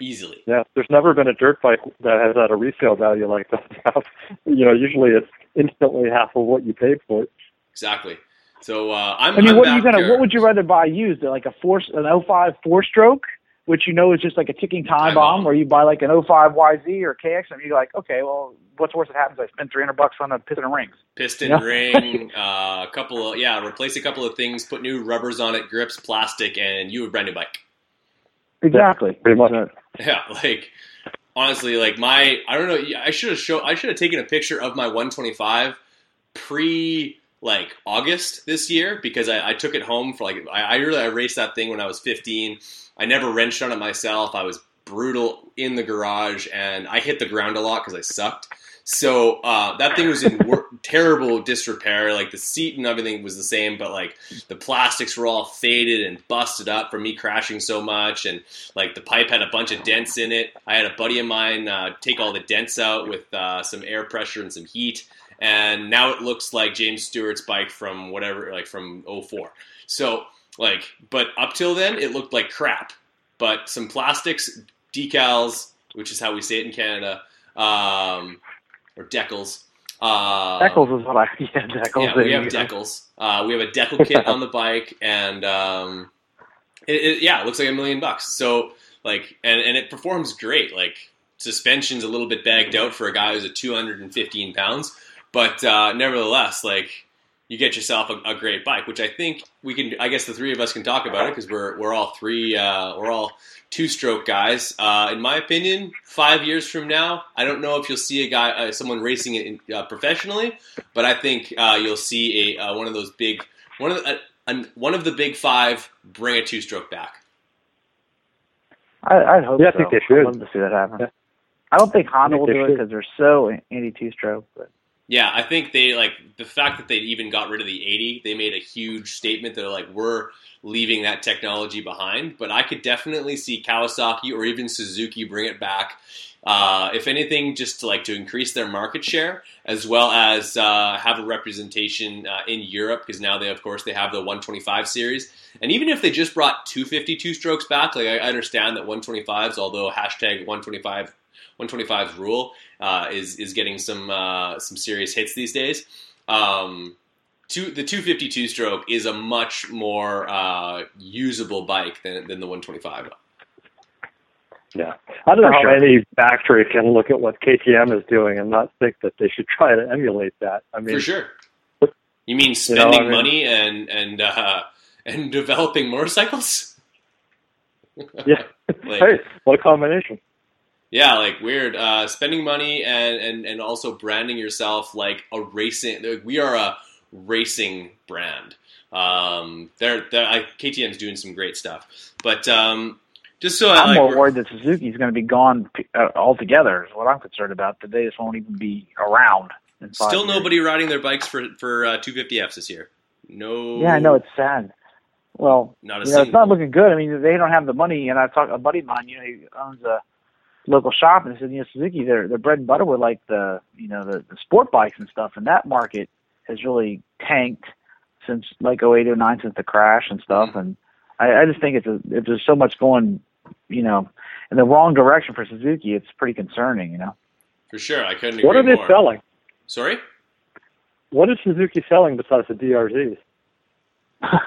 Speaker 1: easily.
Speaker 3: Yeah, there's never been a dirt bike that has had a resale value like that. you know, usually it's instantly half of what you paid for it.
Speaker 1: Exactly. So uh, I'm.
Speaker 2: I mean,
Speaker 1: I'm
Speaker 2: what are you gonna?
Speaker 1: here.
Speaker 2: What would you rather buy used? Like a four, an 05 four stroke, which you know is just like a ticking time
Speaker 1: Time
Speaker 2: bomb,
Speaker 1: bomb.
Speaker 2: or you buy like an 05 YZ or KX, and you're like, okay, well, what's worse that happens? I spent 300 bucks on a piston and rings.
Speaker 1: piston
Speaker 2: Yeah.
Speaker 1: ring, uh, a couple of yeah, replace a couple of things, put new rubbers on it, grips, plastic, and you a brand new bike.
Speaker 2: Exactly.
Speaker 3: Pretty much.
Speaker 1: Yeah, like honestly, like my I don't know. I should have show. I should have taken a picture of my 125 pre like August this year because I, I took it home for like I, I really I raced that thing when I was 15. I never wrenched on it myself. I was brutal in the garage and I hit the ground a lot because I sucked. So uh, that thing was in wor- terrible disrepair. Like the seat and everything was the same, but like the plastics were all faded and busted up from me crashing so much, and like the pipe had a bunch of dents in it. I had a buddy of mine uh, take all the dents out with uh, some air pressure and some heat, and now it looks like James Stewart's bike from whatever, like from 04. So like, but up till then, it looked like crap. But some plastics, decals, which is how we say it in Canada, um, or decals. Uh,
Speaker 2: Decals is what I yeah. Deckles.
Speaker 1: yeah, we have Deckles. Uh, we have a Deckle kit on the bike, and um, it, it, yeah, it looks like a million bucks. So like, and and it performs great. Like suspension's a little bit bagged out for a guy who's at 215 pounds, but uh, nevertheless, like you get yourself a, a great bike, which I think we can. I guess the three of us can talk about it because we're we're all three. Uh, we're all two stroke guys. Uh, in my opinion, five years from now, I don't know if you'll see a guy, uh, someone racing it in, uh, professionally, but I think uh, you'll see a uh, one of those big one of the, uh, an, one of the big five bring a two stroke back.
Speaker 2: I, I'd hope
Speaker 3: Yeah, I think they should.
Speaker 2: I'd love to see that happen.
Speaker 3: Yeah.
Speaker 2: I don't think Honda
Speaker 3: I
Speaker 2: will
Speaker 3: think they
Speaker 2: do it because they're so anti two stroke. But
Speaker 1: Yeah, I think they like the fact that they even got rid of the 80. They made a huge statement. They're like, we're leaving that technology behind. But I could definitely see Kawasaki or even Suzuki bring it back. Uh, if anything, just to like to increase their market share, as well as uh, have a representation uh, in Europe, because now they, of course, they have the 125 series. And even if they just brought 252 strokes back, like I understand that 125s, although hashtag 125 125's rule uh, is is getting some uh, some serious hits these days. Um, two, the 252 stroke is a much more uh, usable bike than, than the 125.
Speaker 3: Yeah, I don't know
Speaker 2: For
Speaker 3: how
Speaker 2: sure.
Speaker 3: any factory can look at what KTM is doing and not think that they should try to emulate that. I mean,
Speaker 1: For sure. You mean
Speaker 3: know,
Speaker 1: spending
Speaker 3: I mean-
Speaker 1: money and and uh, and developing motorcycles?
Speaker 3: yeah.
Speaker 1: Like-
Speaker 3: hey, what a combination!
Speaker 1: Yeah, like weird. Uh, spending money and, and and also branding yourself like a racing. like, We are a racing brand. Um, they're, they're I, KTM's doing some great stuff, but um, just so I
Speaker 2: I'm
Speaker 1: like,
Speaker 2: more worried that Suzuki's going to be gone uh, altogether. Is what I'm concerned about. That they just won't even be around.
Speaker 1: Still
Speaker 2: years.
Speaker 1: nobody riding their bikes for for uh, 250Fs this year. No.
Speaker 2: Yeah, I know it's sad. Well,
Speaker 1: Not a
Speaker 2: you know, it's not looking good. I mean, they don't have the money. And I talked a buddy of mine. You know, he owns a local shop, and he said, you know, Suzuki, their their bread and butter were like the you know the, the sport bikes and stuff, and that market has really tanked since like 08, 09, since the crash and stuff.
Speaker 1: Mm-hmm.
Speaker 2: And I, I just think it's a, if there's so much going, you know, in the wrong direction for Suzuki, it's pretty concerning. You know.
Speaker 1: for sure. I couldn't agree
Speaker 3: What are they
Speaker 1: more.
Speaker 3: selling?
Speaker 1: Sorry.
Speaker 3: What is Suzuki selling besides the DRZs?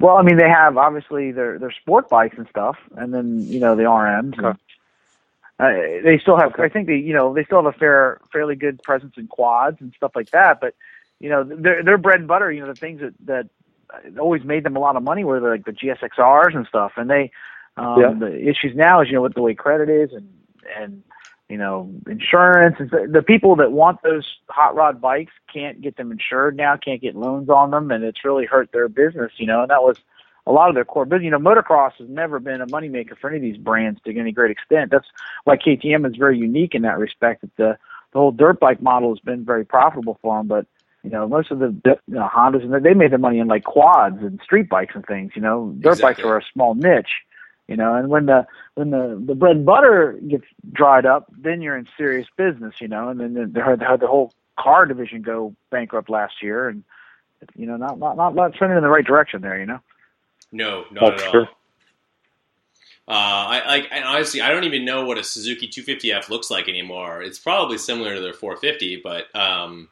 Speaker 2: Well, I mean, they have obviously their their sport bikes and stuff, and then you know the RMs. And,
Speaker 3: Okay.
Speaker 2: Uh, they still have. I think they you know they still have a fair fairly good presence in quads and stuff like that. But you know their their bread and butter. You know the things that that always made them a lot of money were like the GSXRs and stuff. And they um,
Speaker 3: Yeah.
Speaker 2: the issues now is you know with the way credit is and and you know insurance and the, the people that want those hot rod bikes can't get them insured now, can't get loans on them, and it's really hurt their business. You know, and that was a lot of their core business. You know, motocross has never been a moneymaker for any of these brands to any great extent. That's why KTM is very unique in that respect. That the the whole dirt bike model has been very profitable for them, but you know, most of the you know, Hondas and they made their money in like quads and street bikes and things. You know, dirt bikes are a small niche. You know, and when the when the the bread and butter gets dried up, then you're in serious business. You know, and then the, the, the, the whole car division go bankrupt last year, and you know, not not not, not trending in the right direction there. You know.
Speaker 1: No, not
Speaker 3: That's
Speaker 1: at all.
Speaker 3: true.
Speaker 1: Uh, I like, and honestly, I don't even know what a Suzuki 250F looks like anymore. It's probably similar to their 450, but um,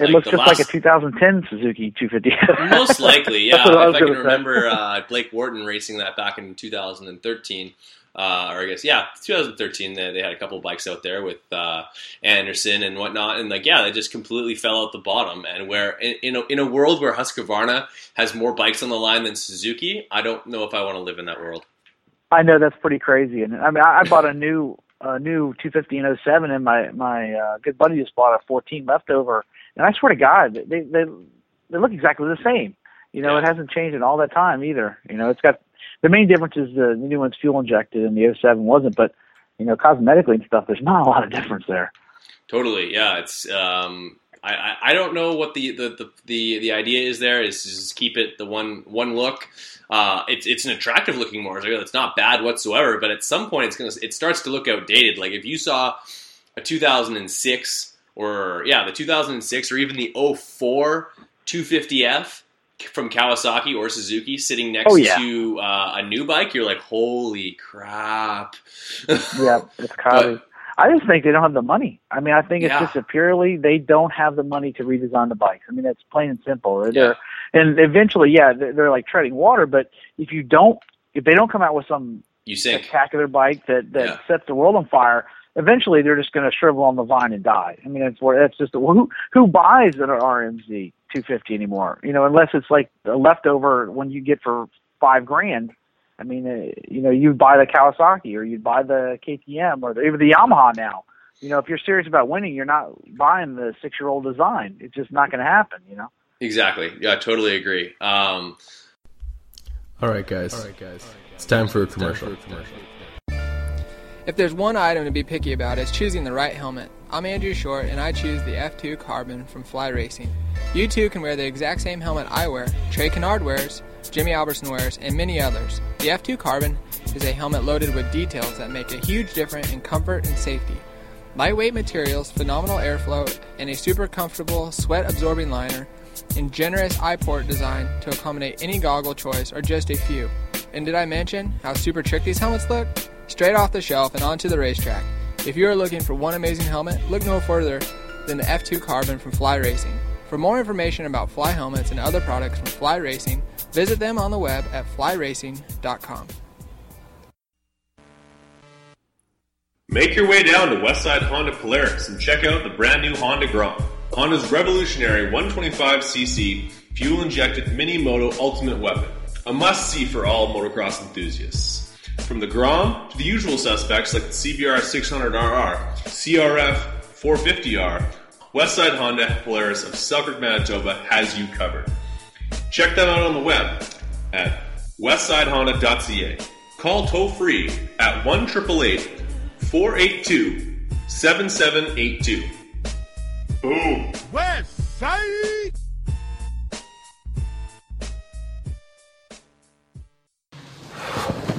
Speaker 2: It
Speaker 1: Like
Speaker 2: looks just like a 2010 Suzuki 250.
Speaker 1: most likely, yeah.
Speaker 2: What I
Speaker 1: if I can remember uh, Blake Wharton racing that back in 2013, uh, or I guess yeah, 2013. They, they had a couple bikes out there with uh, Anderson and whatnot, and like yeah, they just completely fell out the bottom. And where in, in a, in a world where Husqvarna has more bikes on the line than Suzuki, I don't know if I want to live in that world.
Speaker 2: I know that's pretty crazy, and I mean, I, I bought a new a new 250 and 07, and my my uh, good buddy just bought a 14 leftover, and I swear to God, they they they look exactly the same. You know,
Speaker 1: Yeah.
Speaker 2: it hasn't changed in all that time either. You know, it's got the main difference is the, new one's fuel injected, and the 07 wasn't, but you know, cosmetically and stuff, there's not a lot of difference there.
Speaker 1: Totally, yeah. It's um, I, I I don't know what the, the, the, the, the idea is there. Is just keep it the one one look. Uh, it's it's an attractive looking motorcycle. It's not bad whatsoever. But at some point, it's gonna it starts to look outdated. Like if you saw a 2006 or yeah the 2006 or even the 04 250F from Kawasaki or Suzuki sitting next
Speaker 2: Oh, yeah.
Speaker 1: to uh, a new bike, you're like, holy crap!
Speaker 2: Yeah, it's crazy. I just think they don't have the money. I mean, I think it's
Speaker 1: Yeah.
Speaker 2: just a purely they don't have the money to redesign the bikes. I mean, that's plain and simple. They're and eventually, yeah, they're, they're like treading water. But if you don't, if they don't come out with some
Speaker 1: You sink.
Speaker 2: spectacular bike that that
Speaker 1: Yeah.
Speaker 2: sets the world on fire, eventually they're just going to shrivel on the vine and die. I mean, that's where that's just who who buys an RMZ 250 anymore? You know, unless it's like a leftover when you get for five grand. I mean, uh, you know, you buy the Kawasaki or you buy the KTM or the, even the Yamaha now. You know, if you're serious about winning, you're not buying the six-year-old design. It's just not going to happen. You know.
Speaker 1: Exactly. Yeah, I totally agree. Um,
Speaker 4: All right, guys. All right, guys. It's time for a commercial.
Speaker 5: If there's one item to be picky about, it's choosing the right helmet. I'm Andrew Short, and I choose the F2 Carbon from Fly Racing. You too can wear the exact same helmet I wear, Trey Canard wears, Jimmy Albertson wears, and many others. The F2 Carbon is a helmet loaded with details that make a huge difference in comfort and safety. Lightweight materials, phenomenal airflow, and a super comfortable sweat absorbing liner, and generous eye port design to accommodate any goggle choice are just a few. And did I mention how super trick these helmets look? Straight off the shelf and onto the racetrack. If you are looking for one amazing helmet, look no further than the F2 Carbon from Fly Racing. For more information about Fly helmets and other products from Fly Racing, visit them on the web at flyracing.com.
Speaker 6: Make your way down to Westside Honda Polaris and check out the brand new Honda Grom. Honda's revolutionary 125cc fuel injected mini moto ultimate weapon. A must see for all motocross enthusiasts. From the Grom to the usual suspects like the CBR 600RR, CRF 450R, Westside Honda Polaris of Selkirk, Manitoba has you covered. Check them out on the web at westsidehonda.ca. Call toll free at 1 482 7782. Boom.
Speaker 7: West Side.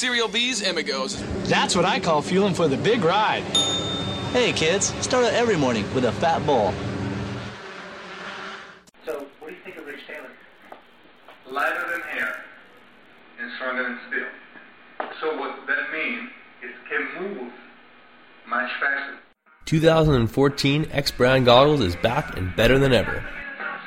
Speaker 8: Cereal B's Amigos.
Speaker 9: That's what I call fueling for the big ride.
Speaker 10: Hey kids, start out every morning with a fat bowl.
Speaker 11: So, what do you think of Rich Taylor? Lighter than air and stronger than steel. So what that means is can move much faster.
Speaker 1: 2014 X Brand Goggles is back and better than ever.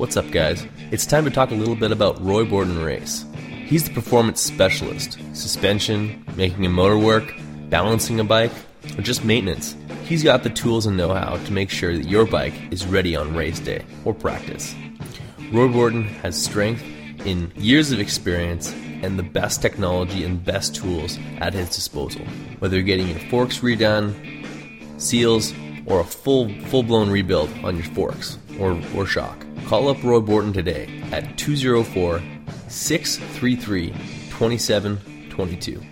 Speaker 1: What's up, guys? It's time to talk a little bit about Roy Borden Race. He's the performance specialist suspension, making a motor work, balancing a bike, or just maintenance. He's got the tools and know how to make sure that your bike is ready on race day or practice. Roy Borden has strength in years of experience and the best technology and best tools at his disposal. Whether you're getting your forks redone, seals, or a full full blown rebuild on your forks or, or shock. Call up Roy Borton today at 204 633 2722.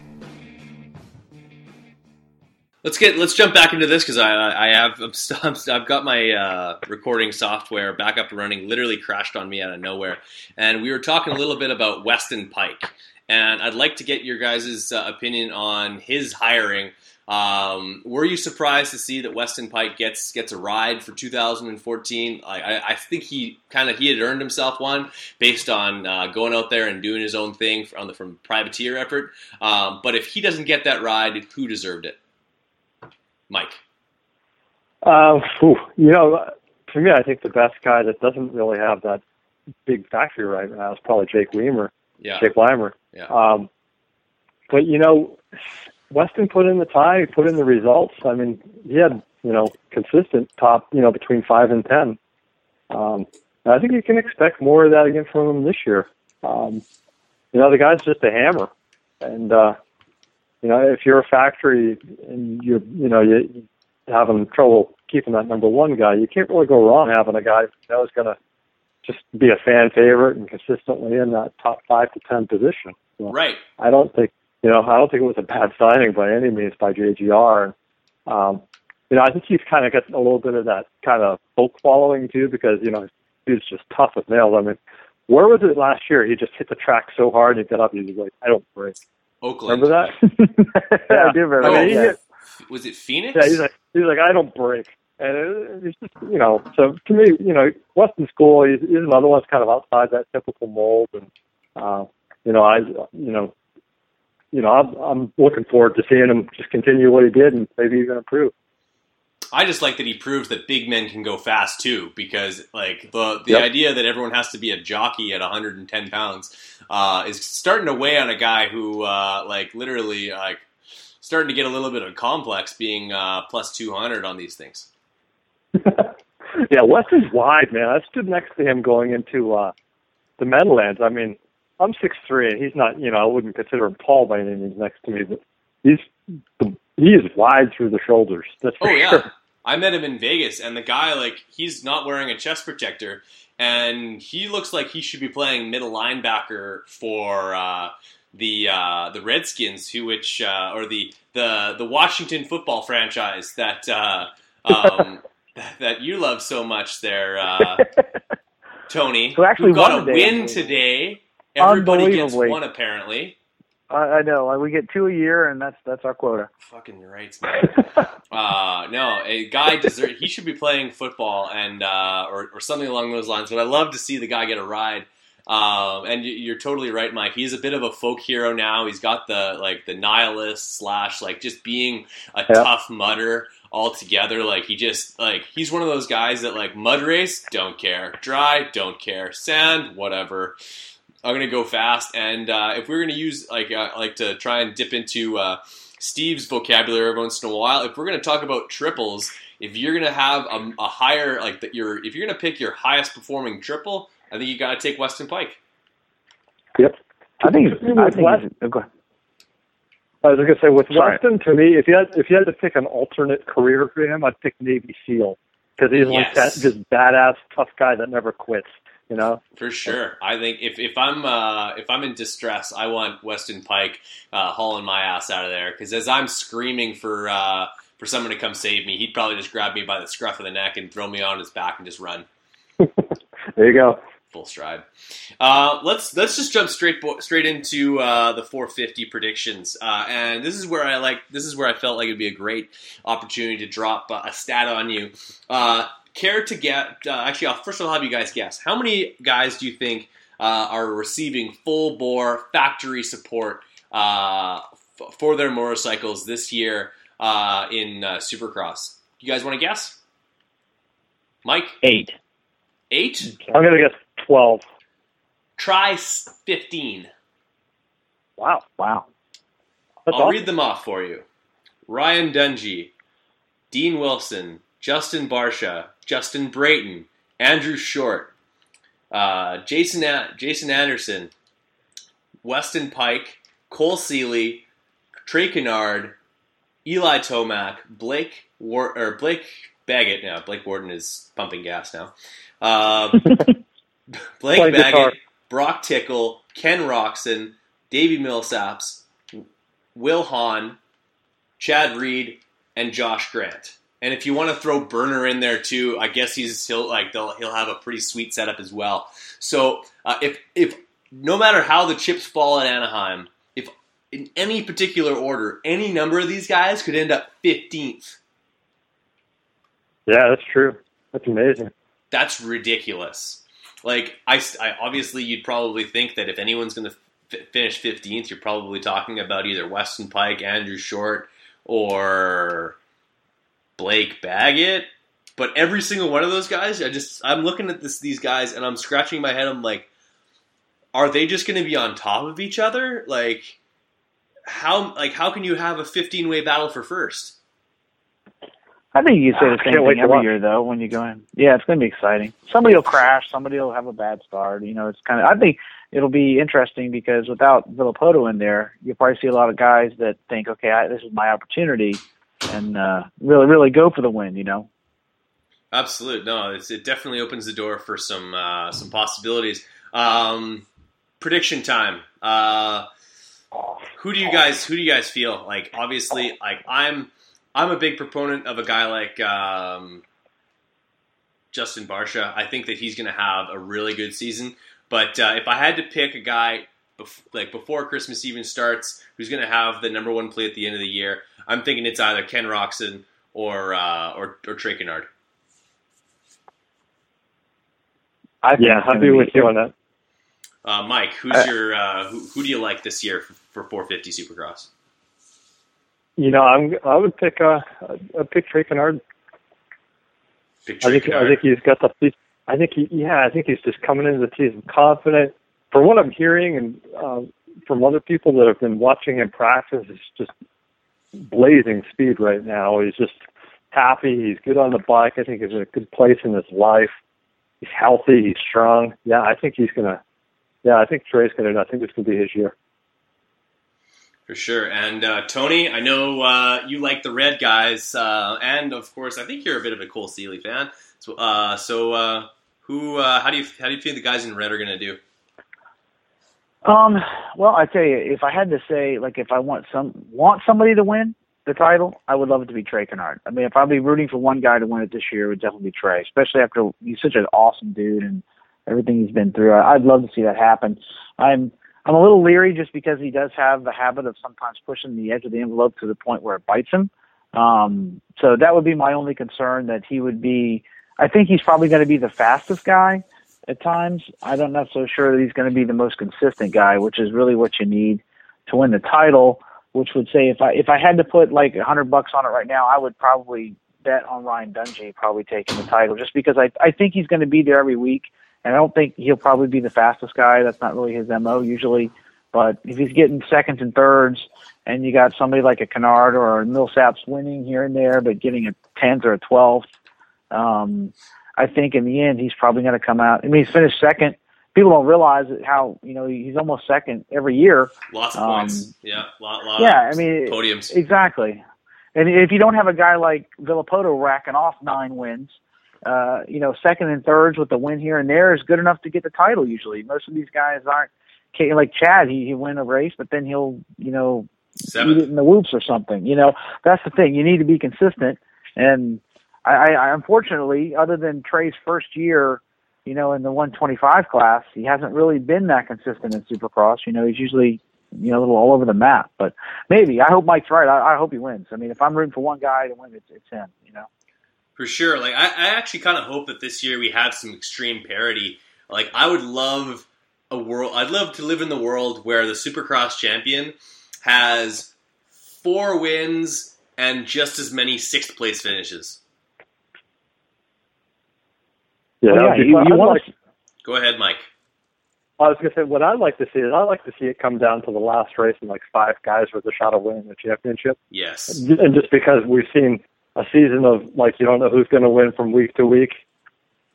Speaker 1: Let's get let's jump back into this because I I have I'm, I've got my uh, recording software back up and running. Literally crashed on me out of nowhere, and we were talking a little bit about Weston Peick, and I'd like to get your guys' uh, opinion on his hiring. Um, were you surprised to see that Weston Peick gets gets a ride for 2014? I, I think he kind of he had earned himself one based on uh, going out there and doing his own thing from the from privateer effort. Um, but if he doesn't get that ride, who deserved it? Mike.
Speaker 3: Uh, whew, you know, for me, I think the best guy that doesn't really have that big factory right now is probably Jake Weimer.
Speaker 1: Yeah.
Speaker 3: Jake Weimer.
Speaker 1: Yeah.
Speaker 3: Um, but you know, Weston put in the time, he put in the results. I mean, he had you know consistent top, you know, between five and ten. Um, and I think you can expect more of that again from him this year. Um, you know, the guy's just a hammer, and uh, you know, if you're a factory and you're, you know, you having trouble keeping that number one guy, you can't really go wrong having a guy that was going to just be a fan favorite and consistently in that top five to ten position. So
Speaker 1: Right.
Speaker 3: I don't think, you know, I don't think it was a bad signing by any means by JGR. Um, you know, I think he's kind of got a little bit of that kind of folk following too, because you know he's just tough as nails. I mean, where was it last year? He just hit the track so hard and he got up. He was like, I don't break.
Speaker 1: Oakland.
Speaker 3: Remember that? yeah, I do remember.
Speaker 1: Oh,
Speaker 3: I mean,
Speaker 1: yeah. Was it Phoenix?
Speaker 3: yeah, he's like, he's like, I don't break. And it, it's just, you know, so to me, you know, Weston School, he's, he's another one that's kind of outside that typical mold. And, uh, you know, I, you know, you know, I'm, I'm looking forward to seeing him just continue what he did and maybe even improve.
Speaker 1: I just like that he proves that big men can go fast too, because like the the
Speaker 3: Yep.
Speaker 1: idea that everyone has to be a jockey at 110 pounds uh, is starting to weigh on a guy who uh, like literally like starting to get a little bit of a complex being uh, plus 200 on these things.
Speaker 3: yeah, West is wide, man. I stood next to him going into uh, the Meadowlands. I mean, I'm six three, and he's not. You know, I wouldn't consider him tall by any means next to me, but he's he is wide through the shoulders. That's for
Speaker 1: Oh yeah,
Speaker 3: sure.
Speaker 1: I met him in Vegas, and the guy like he's not wearing a chest protector, and he looks like he should be playing middle linebacker for uh, the uh, the Redskins, who which uh, or the the the Washington football franchise that uh, um, that you love so much. There, uh, Tony,
Speaker 2: Who actually
Speaker 1: who got a win today. Everybody gets
Speaker 2: Unbelievably.
Speaker 1: one apparently.
Speaker 2: I, I know. We get two a year, and that's that's our quota.
Speaker 1: Fucking right, man. uh, no, a guy deserve. He should be playing football and uh, or or something along those lines. But I love to see the guy get a ride. Um, and you- you're totally right, Mike. He's a bit of a folk hero now. He's got the like the nihilist slash like just being a
Speaker 3: Yeah.
Speaker 1: tough mudder altogether. Like he just like he's one of those guys that like mud race don't care, dry don't care, sand whatever. I'm gonna go fast, and uh, if we're gonna use like uh, like to try and dip into uh, Steve's vocabulary every once in a while, if we're gonna talk about triples, if you're gonna have a, a higher like that, your if you're gonna pick your highest performing triple, I think you got to take Weston Peick.
Speaker 3: Yep.
Speaker 2: I think. I
Speaker 3: With
Speaker 2: think.
Speaker 3: West-
Speaker 2: oh, go ahead.
Speaker 3: I was gonna say with
Speaker 2: Sorry.
Speaker 3: Weston, to me, if you had if you had to pick an alternate career for him, I'd pick Navy SEAL because he's like that just badass tough guy that never quits. You know.
Speaker 1: For sure, I think if, if I'm uh, if I'm in distress, I want Weston Peick uh, hauling my ass out of there because as I'm screaming for uh, for someone to come save me, he'd probably just grab me by the scruff of the neck and throw me on his back and just run.
Speaker 3: There you go.
Speaker 1: full stride. Uh, let's let's just jump straight bo- straight into uh, the 450 predictions, uh, and this is where I like this is where I felt like it'd be a great opportunity to drop uh, a stat on you. Care to get? Uh, actually, I'll, first I'll have you guys guess how many guys do you think uh, are receiving full bore factory support uh, f- for their motorcycles this year uh, in uh, Supercross? You guys want to guess? Mike,
Speaker 2: Eight.
Speaker 1: eight.
Speaker 3: I'm gonna guess twelve.
Speaker 1: Try 15.
Speaker 3: Wow.
Speaker 2: Wow.
Speaker 3: That's
Speaker 1: I'll
Speaker 3: awesome.
Speaker 1: read them off for you. Ryan Dungey, Dean Wilson, Justin Barcia, Justin Brayton, Andrew Short, uh, Jason A- Jason Anderson, Weston Peick, Cole Seely, Trey Canard, Eli Tomac, Blake War- or Blake Baggett. Now Blake Wharton is pumping gas now. Uh, Blake Baggett,
Speaker 3: guitar.
Speaker 1: Broc Tickle, Ken Roczen, Davey Millsaps, Will Hahn, Chad Reed, and Josh Grant. And if you want to throw Burner in there too, I guess he's he'll like they'll, he'll have a pretty sweet setup as well. So uh, if if no matter how the chips fall at Anaheim, if in any particular order, any number of these guys could end up fifteenth.
Speaker 3: Yeah, that's true. That's amazing.
Speaker 1: That's ridiculous. Like I, I obviously you'd probably think that if anyone's going to f- finish fifteenth, you're probably talking about either Weston Peick, Andrew Short, or Blake Baggett. But every single one of those guys, I just I'm looking at this these guys and I'm scratching my head. I'm like, are they just going to be on top of each other? Like how like how can you have a 15 way battle for first?
Speaker 2: I think you can say the
Speaker 3: I
Speaker 2: same
Speaker 3: can't wait
Speaker 2: thing every year, though. When you go in, yeah, it's going to be exciting. Somebody will crash. Somebody will have a bad start. You know, it's kind of. I think it'll be interesting because without Villopoto in there, you'll probably see a lot of guys that think, okay, I, this is my opportunity, and uh, really, really go for the win. You know.
Speaker 1: Absolutely, no. It definitely opens the door for some uh, some possibilities. Um, prediction time. Uh, who do you guys who do you guys feel like? Obviously, like I'm I'm a big proponent of a guy like um, Justin Barcia. I think that he's going to have a really good season. But uh, if I had to pick a guy like before Christmas even starts, who's going to have the number one play at the end of the year, I'm thinking it's either Ken Roczen or uh, or, or Trey Canard.
Speaker 2: I think
Speaker 3: Yeah,
Speaker 2: it's
Speaker 3: I'll with you on that.
Speaker 1: Uh, Mike, who's
Speaker 3: Uh,
Speaker 1: your uh, who, who do you like this year for, for 450 Supercross?
Speaker 3: You know, I'm I would pick uh I pick Trey Canard.
Speaker 1: Pick
Speaker 3: I
Speaker 1: Trey
Speaker 3: think I think he's got the he's- I think he yeah I think he's just coming into the season confident. From what I'm hearing and uh, from other people that have been watching him practice, it's just blazing speed right now. He's just happy. He's good on the bike. I think he's in a good place in his life. He's healthy. He's strong. Yeah, I think he's gonna. Yeah, I think Trey's gonna. I think it's gonna be his year.
Speaker 1: For sure. And uh, Tony, I know uh, you like the red guys, uh, and of course, I think you're a bit of a Cole Seely fan. So, uh, so uh, who? Uh, how do you how do you feel the guys in red are to do?
Speaker 2: Um, well, I tell you, if I had to say, like, if I want some want somebody to win the title, I would love it to be Trey Canard. I mean, if I'd be rooting for one guy to win it this year, it would definitely be Trey, especially after he's such an awesome dude and everything he's been through. I'd love to see that happen. I'm I'm a little leery just because he does have the habit of sometimes pushing the edge of the envelope to the point where it bites him. Um, so that would be my only concern that he would be. I think he's probably going to be the fastest guy at times. I'm not so sure that he's going to be the most consistent guy, which is really what you need to win the title. Which would say if I if I had to put like a hundred bucks on it right now, I would probably bet on Ryan Dungey probably taking the title, just because I I think he's going to be there every week, and I don't think he'll probably be the fastest guy. That's not really his mo usually. But if he's getting seconds and thirds, and you got somebody like a Canard or a Millsaps winning here and there, but getting a tenth or a twelfth, um, I think in the end he's probably going to come out. I mean, he's finished second. People don't realize how you know he's almost second every year.
Speaker 1: Lots of
Speaker 2: Um,
Speaker 1: points. Yeah, lot, lot
Speaker 2: yeah,
Speaker 1: of
Speaker 2: I mean
Speaker 1: podiums.
Speaker 2: exactly. And if you don't have a guy like Villopoto racking off nine wins, uh, you know, second and thirds with a win here and there is good enough to get the title. Usually, most of these guys aren't like Chad. He he win a race, but then he'll you know
Speaker 1: Seventh.
Speaker 2: eat it in the whoops or something. You know, that's the thing. You need to be consistent. And I, I, unfortunately, other than Trey's first year, you know, in the 125 class, he hasn't really been that consistent in Supercross. You know, he's usually you know a little all over the map. But maybe I hope Mike's right. I, I hope he wins. I mean, if I'm rooting for one guy to win, it's it's him. You know.
Speaker 1: For sure. Like I, I actually kind of hope that this year we have some extreme parity. Like I would love a world. I'd love to live in the world where the Supercross champion has four wins and just as many sixth place finishes.
Speaker 3: Yeah,
Speaker 2: Well,
Speaker 3: that
Speaker 2: yeah, you- you
Speaker 3: I'd
Speaker 2: wanna
Speaker 1: Go ahead, Mike.
Speaker 3: I was going to say what I'd like to see is I'd like to see it come down to the last race and like five guys with a shot of winning the championship.
Speaker 1: Yes.
Speaker 3: And just because we've seen a season of like you don't know who's going to win from week to week,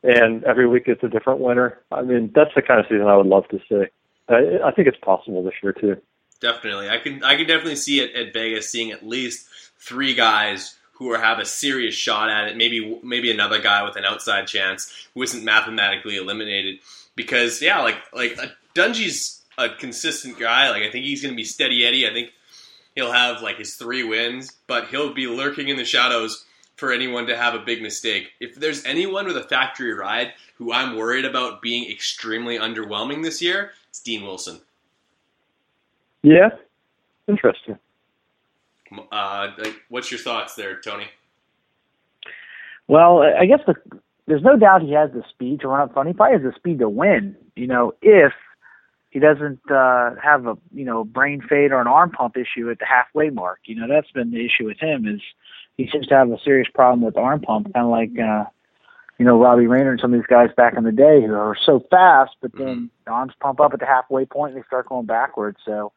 Speaker 3: and every week it's a different winner. I mean, that's the kind of season I would love to see. I, I think it's possible this year too.
Speaker 1: Definitely, I can I can definitely see it at Vegas seeing at least three guys who are, have a serious shot at it. Maybe maybe another guy with an outside chance who isn't mathematically eliminated. Because yeah, like like uh, Dungey's a consistent guy. Like I think he's going to be steady Eddie. I think he'll have like his three wins, but he'll be lurking in the shadows for anyone to have a big mistake. If there's anyone with a factory ride who I'm worried about being extremely underwhelming this year, it's Dean Wilson.
Speaker 3: Yeah, interesting.
Speaker 1: Uh, like, what's your thoughts there, Tony?
Speaker 2: Well, I guess the, there's no doubt he has the speed to run up front. He probably has the speed to win. You know, if he doesn't uh, have a you know brain fade or an arm pump issue at the halfway mark. You know, that's been the issue with him is he seems to have a serious problem with arm pump, kind of like uh, you know Robbie Reynard and some of these guys back in the day who are so fast, but then the arms pump up at the halfway point and they start going backwards. So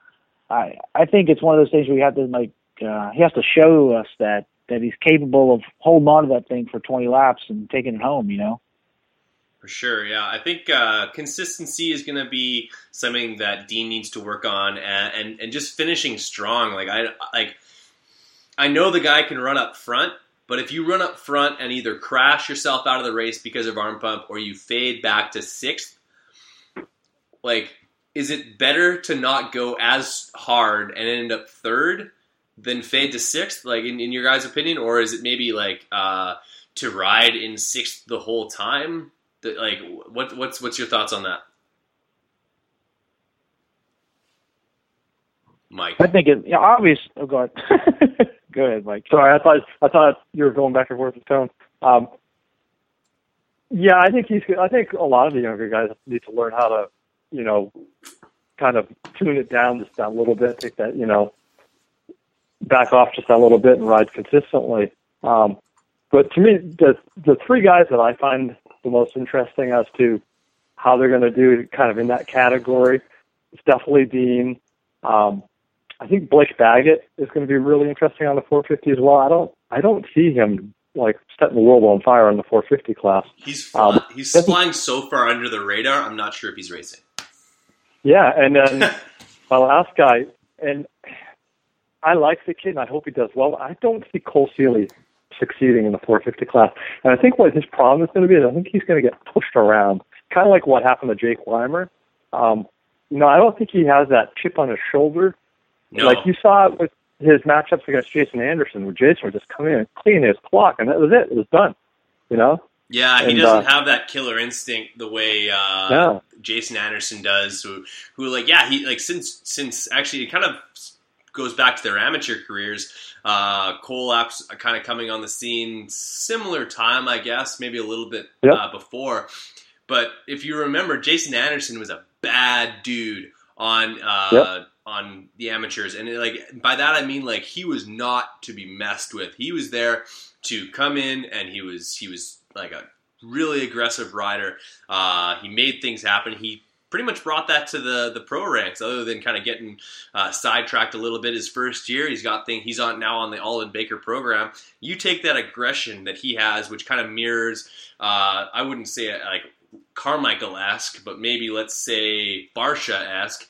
Speaker 2: I I think it's one of those things where you have to like uh, he has to show us that that he's capable of holding on to that thing for 20 laps and taking it home. You know.
Speaker 1: For sure, yeah. I think uh, consistency is going to be something that Dean needs to work on, and, and and just finishing strong. Like I like, I know the guy can run up front, but if you run up front and either crash yourself out of the race because of arm pump, or you fade back to sixth, like, is it better to not go as hard and end up third than fade to sixth? Like, in, in your guys' opinion, or is it maybe like uh, to ride in sixth the whole time? That, like what what's what's your thoughts on that mike
Speaker 2: I think it. Yeah, obvious. Oh, go ahead. go ahead, Mike.
Speaker 3: Sorry, I thought I thought you were going back and forth with tone. Um, yeah, I think he's. I think a lot of the younger guys need to learn how to, you know, kind of tune it down just a little bit. Take that, you know, back off just a little bit and ride consistently. Um, but to me, the the three guys that I find the most interesting as to how they're going to do kind of in that category, it's definitely Dean, um, I think Blake Baggett is going to be really interesting on the 450 as well. I don't I don't see him like setting the world on fire in the 450 class.
Speaker 1: He's fly,
Speaker 3: Um,
Speaker 1: he's flying so far under the radar. I'm not sure if he's racing.
Speaker 3: Yeah, and then my last guy, and I like the kid, and I hope he does well. I don't see Cole Seely succeeding in the 450 class, and I think what his problem is going to be is I think he's going to get pushed around, kind of like what happened to Jake Weimer. Um, you know, I don't think he has that chip on his shoulder,
Speaker 1: No.
Speaker 3: like you saw it with his matchups against Jason Anderson, where Jason would just come in and clean his clock, and that was it. It was done. You know.
Speaker 1: Yeah, he
Speaker 3: And,
Speaker 1: doesn't
Speaker 3: uh,
Speaker 1: have that killer instinct the way uh,
Speaker 3: No.
Speaker 1: Jason Anderson does. Who, who like, yeah, he like since since actually it kind of goes back to their amateur careers. Uh, Cole Apps kind of coming on the scene similar time, I guess, maybe a little bit
Speaker 3: Yep.
Speaker 1: uh, before. But if you remember, Jason Anderson was a bad dude on uh,
Speaker 3: Yep.
Speaker 1: on the amateurs, and like by that I mean like he was not to be messed with. He was there to come in, and he was he was like a really aggressive rider. Uh, he made things happen. He pretty much brought that to the the pro ranks. Other than kind of getting uh, sidetracked a little bit his first year, he's got thing. He's on now on the Aldon Baker program. You take that aggression that he has, which kind of mirrors. Uh, I wouldn't say like Carmichael esque, but maybe let's say Barcia esque,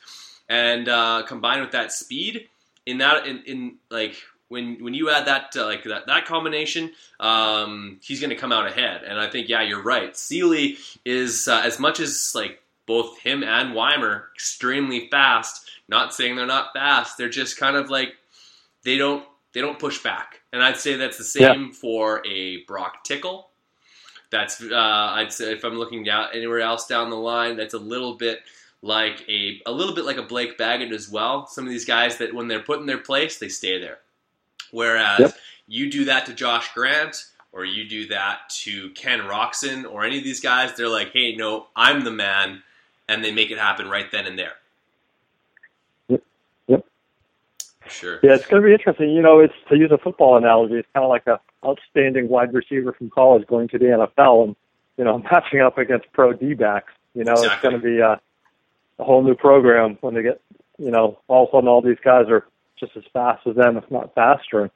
Speaker 1: and uh, combined with that speed in that in, in like when when you add that uh, like that that combination, um, he's going to come out ahead. And I think yeah, you're right. Seely is uh, as much as like both him and Weimer extremely fast. Not saying they're not fast. They're just kind of like they don't they don't push back. And I'd say that's the same for a Broc Tickle. That's uh, I'd say if I'm looking down anywhere else down the line, that's a little bit like a a little bit like a Blake Baggett as well. Some of these guys that when they're put in their place, they stay there. Whereas
Speaker 3: Yep.
Speaker 1: you do that to Josh Grant or you do that to Ken Roczen or any of these guys, they're like, hey, no, I'm the man, and they make it happen right then and there.
Speaker 3: Yep. Yep.
Speaker 1: Sure.
Speaker 3: Yeah, it's going to be interesting. You know, it's to use a football analogy. It's kind of like a outstanding wide receiver from college going to the NFL and you know matching up against pro D backs. You know, it's going to be a, a whole new program when they get you know all of a sudden all these guys are just as fast as them, if not faster.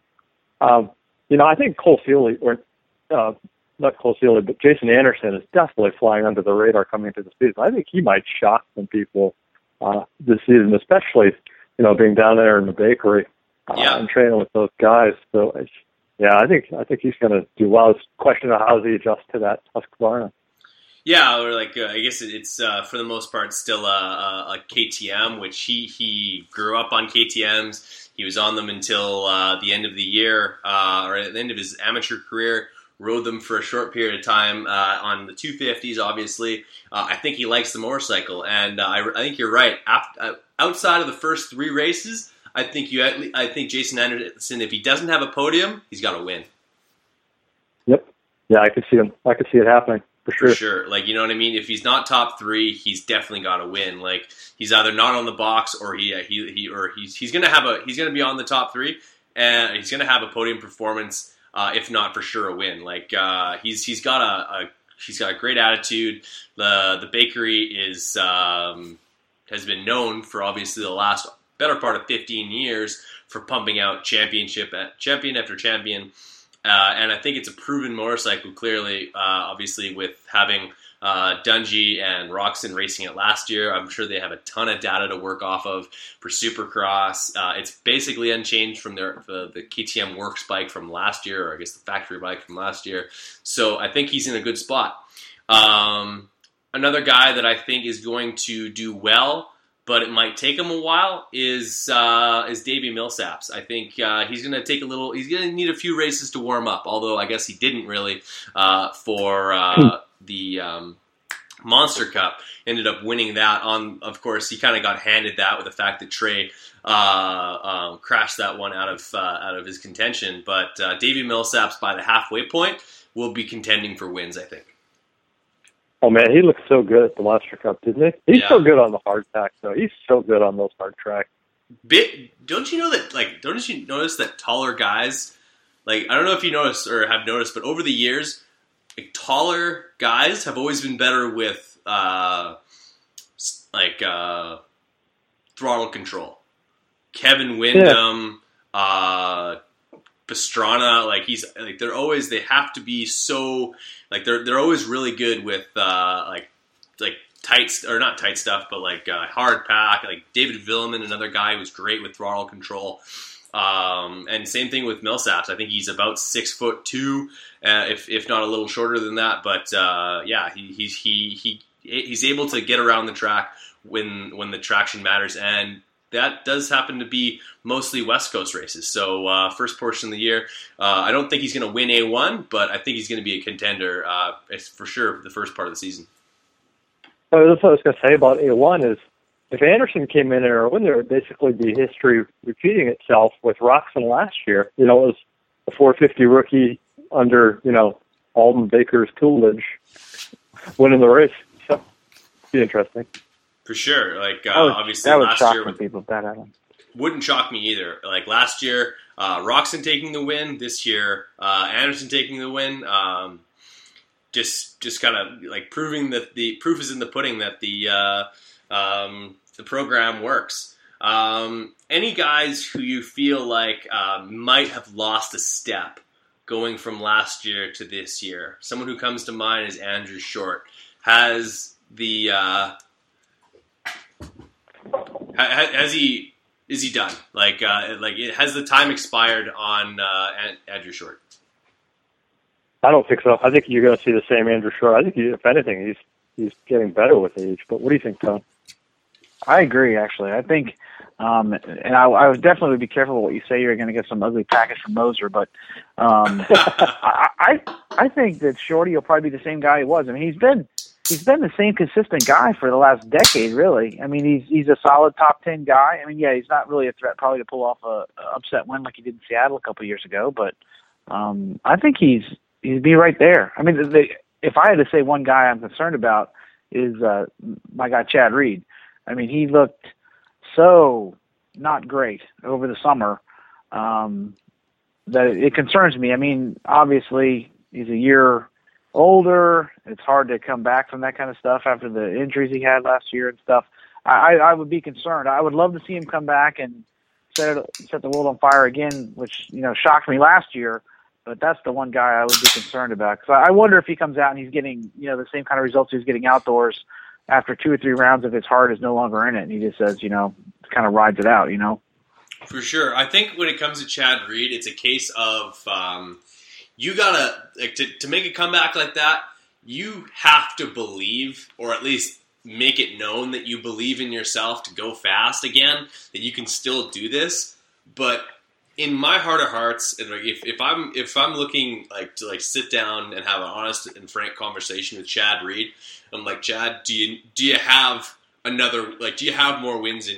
Speaker 3: Um, you know, I think Cole Seely or uh, not Seely, but Jason Anderson is definitely flying under the radar coming into the season. I think he might shock some people uh, this season, especially you know being down there in the bakery uh,
Speaker 1: Yeah.
Speaker 3: and training with those guys. So it's, yeah, I think I think he's going to do well. It's a question of how does he adjust to that Husqvarna.
Speaker 1: Yeah, or like uh, I guess it's uh, for the most part still a, a, a KTM, which he he grew up on KTM's. He was on them until uh, the end of the year, uh, or at the end of his amateur career. Rode them for a short period of time uh, on the 250s. Obviously, uh, I think he likes the motorcycle, and uh, I, I think you're right. After, uh, outside of the first three races, I think you. I think Jason Anderson, if he doesn't have a podium, he's got to win.
Speaker 3: Yep. Yeah, I could see him. I could see it happening for sure.
Speaker 1: For sure. Like, you know what I mean? If he's not top three, he's definitely got to win. Like, he's either not on the box or he, he, he or he's, he's to have a, he's going to be on the top three and he's going to have a podium performance, uh, if not for sure a win. Like, uh, he's, he's got a, a, he's got a great attitude. The, the bakery is, um, has been known for obviously the last better part of 15 years for pumping out championship at champion after champion. Uh, and I think it's a proven motorcycle, clearly, uh, obviously, with having uh, Dungey and Roczen racing it last year. I'm sure they have a ton of data to work off of for Supercross. Uh, it's basically unchanged from their the, the KTM Works bike from last year, or I guess the factory bike from last year. So I think he's in a good spot. Um, another guy that I think is going to do well, but it might take him a while, is uh, is Davey Millsaps. I think uh, he's going to take a little. He's going to need a few races to warm up. Although I guess he didn't really uh, for uh, the um, Monster Cup. Ended up winning that. On of course he kind of got handed that with the fact that Trey uh, um, crashed that one out of uh, out of his contention. But uh, Davey Millsaps by the halfway point will be contending for wins. I think.
Speaker 3: Oh man, he looked so good at the Monster Cup, didn't he? He's
Speaker 1: Yeah.
Speaker 3: so good on the hard track, though. He's so good on those hard tracks.
Speaker 1: bit don't you know that like don't you notice that taller guys like i don't know if you noticed or have noticed but over the years like taller guys have always been better with uh like uh throttle control Kevin Windham, uh, Pastrana, like he's like they're always they have to be so like they're they're always really good with uh, like like tight or not tight stuff, but like uh, hard pack. Like David Vuillemin, another guy who's great with throttle control. Um, and same thing with Millsaps. I think he's about six foot two, uh, if if not a little shorter than that. But uh, yeah, he, he's he he he's able to get around the track when when the traction matters, and that does happen to be mostly West Coast races. So uh, first portion of the year, uh, I don't think he's going to win A1, but I think he's going to be a contender uh, for sure the first part of the season.
Speaker 3: Well, that's what I was going to say about A1 is if Anderson came in there, wouldn't there basically be history repeating itself with Roczen last year? You know, it was a 450 rookie under, you know, Aldon Baker's tutelage winning the race. So, be interesting.
Speaker 1: For sure. Like, uh,
Speaker 2: That would,
Speaker 1: obviously,
Speaker 2: that would
Speaker 1: last
Speaker 2: shock
Speaker 1: year
Speaker 2: some people that happened.
Speaker 1: wouldn't shock me either. Like last year, uh, Roczen taking the win. This year, uh, Anderson taking the win. Um, just, just kind of like proving that the proof is in the pudding that the uh, um, the program works. Um, any guys who you feel like uh, might have lost a step going from last year to this year? Someone who comes to mind is Andrew Short. Has the uh, ha- has he is he done? Like uh, like it, has the time expired on uh, An- Andrew Short?
Speaker 3: I don't think so. I think you're going to see the same Andrew Short. I think, he, if anything, he's he's getting better with age. But what do you think, Tom?
Speaker 2: I agree. Actually, I think, um, and I, I would definitely be careful what you say. You're going to get some ugly package from Moser, but um, I, I I think that Shorty will probably be the same guy he was. I mean, he's been he's been the same consistent guy for the last decade, really. I mean, he's he's a solid top ten guy. I mean, yeah, he's not really a threat probably to pull off a, a upset win like he did in Seattle a couple of years ago, but um, I think he's he'd be right there. I mean, the, the, if I had to say one guy I'm concerned about is uh, my guy Chad Reed. I mean, he looked so not great over the summer um, that it, concerns me. I mean, obviously he's a year older. It's hard to come back from that kind of stuff after the injuries he had last year and stuff. I, I would be concerned. I would love to see him come back and set it, set the world on fire again, which you know shocked me last year. But that's the one guy I would be concerned about because I wonder if he comes out and he's getting you know the same kind of results he was getting outdoors after two or three rounds if his heart is no longer in it and he just says you know kind of rides it out. You know.
Speaker 1: For sure. I think when it comes to Chad Reed, it's a case of um, you gotta like to, to make a comeback like that. You have to believe, or at least make it known that you believe in yourself to go fast again. That you can still do this. But in my heart of hearts, and if, if I'm if I'm looking like to like sit down and have an honest and frank conversation with Chad Reed, I'm like Chad, do you do you have another like do you have more wins in?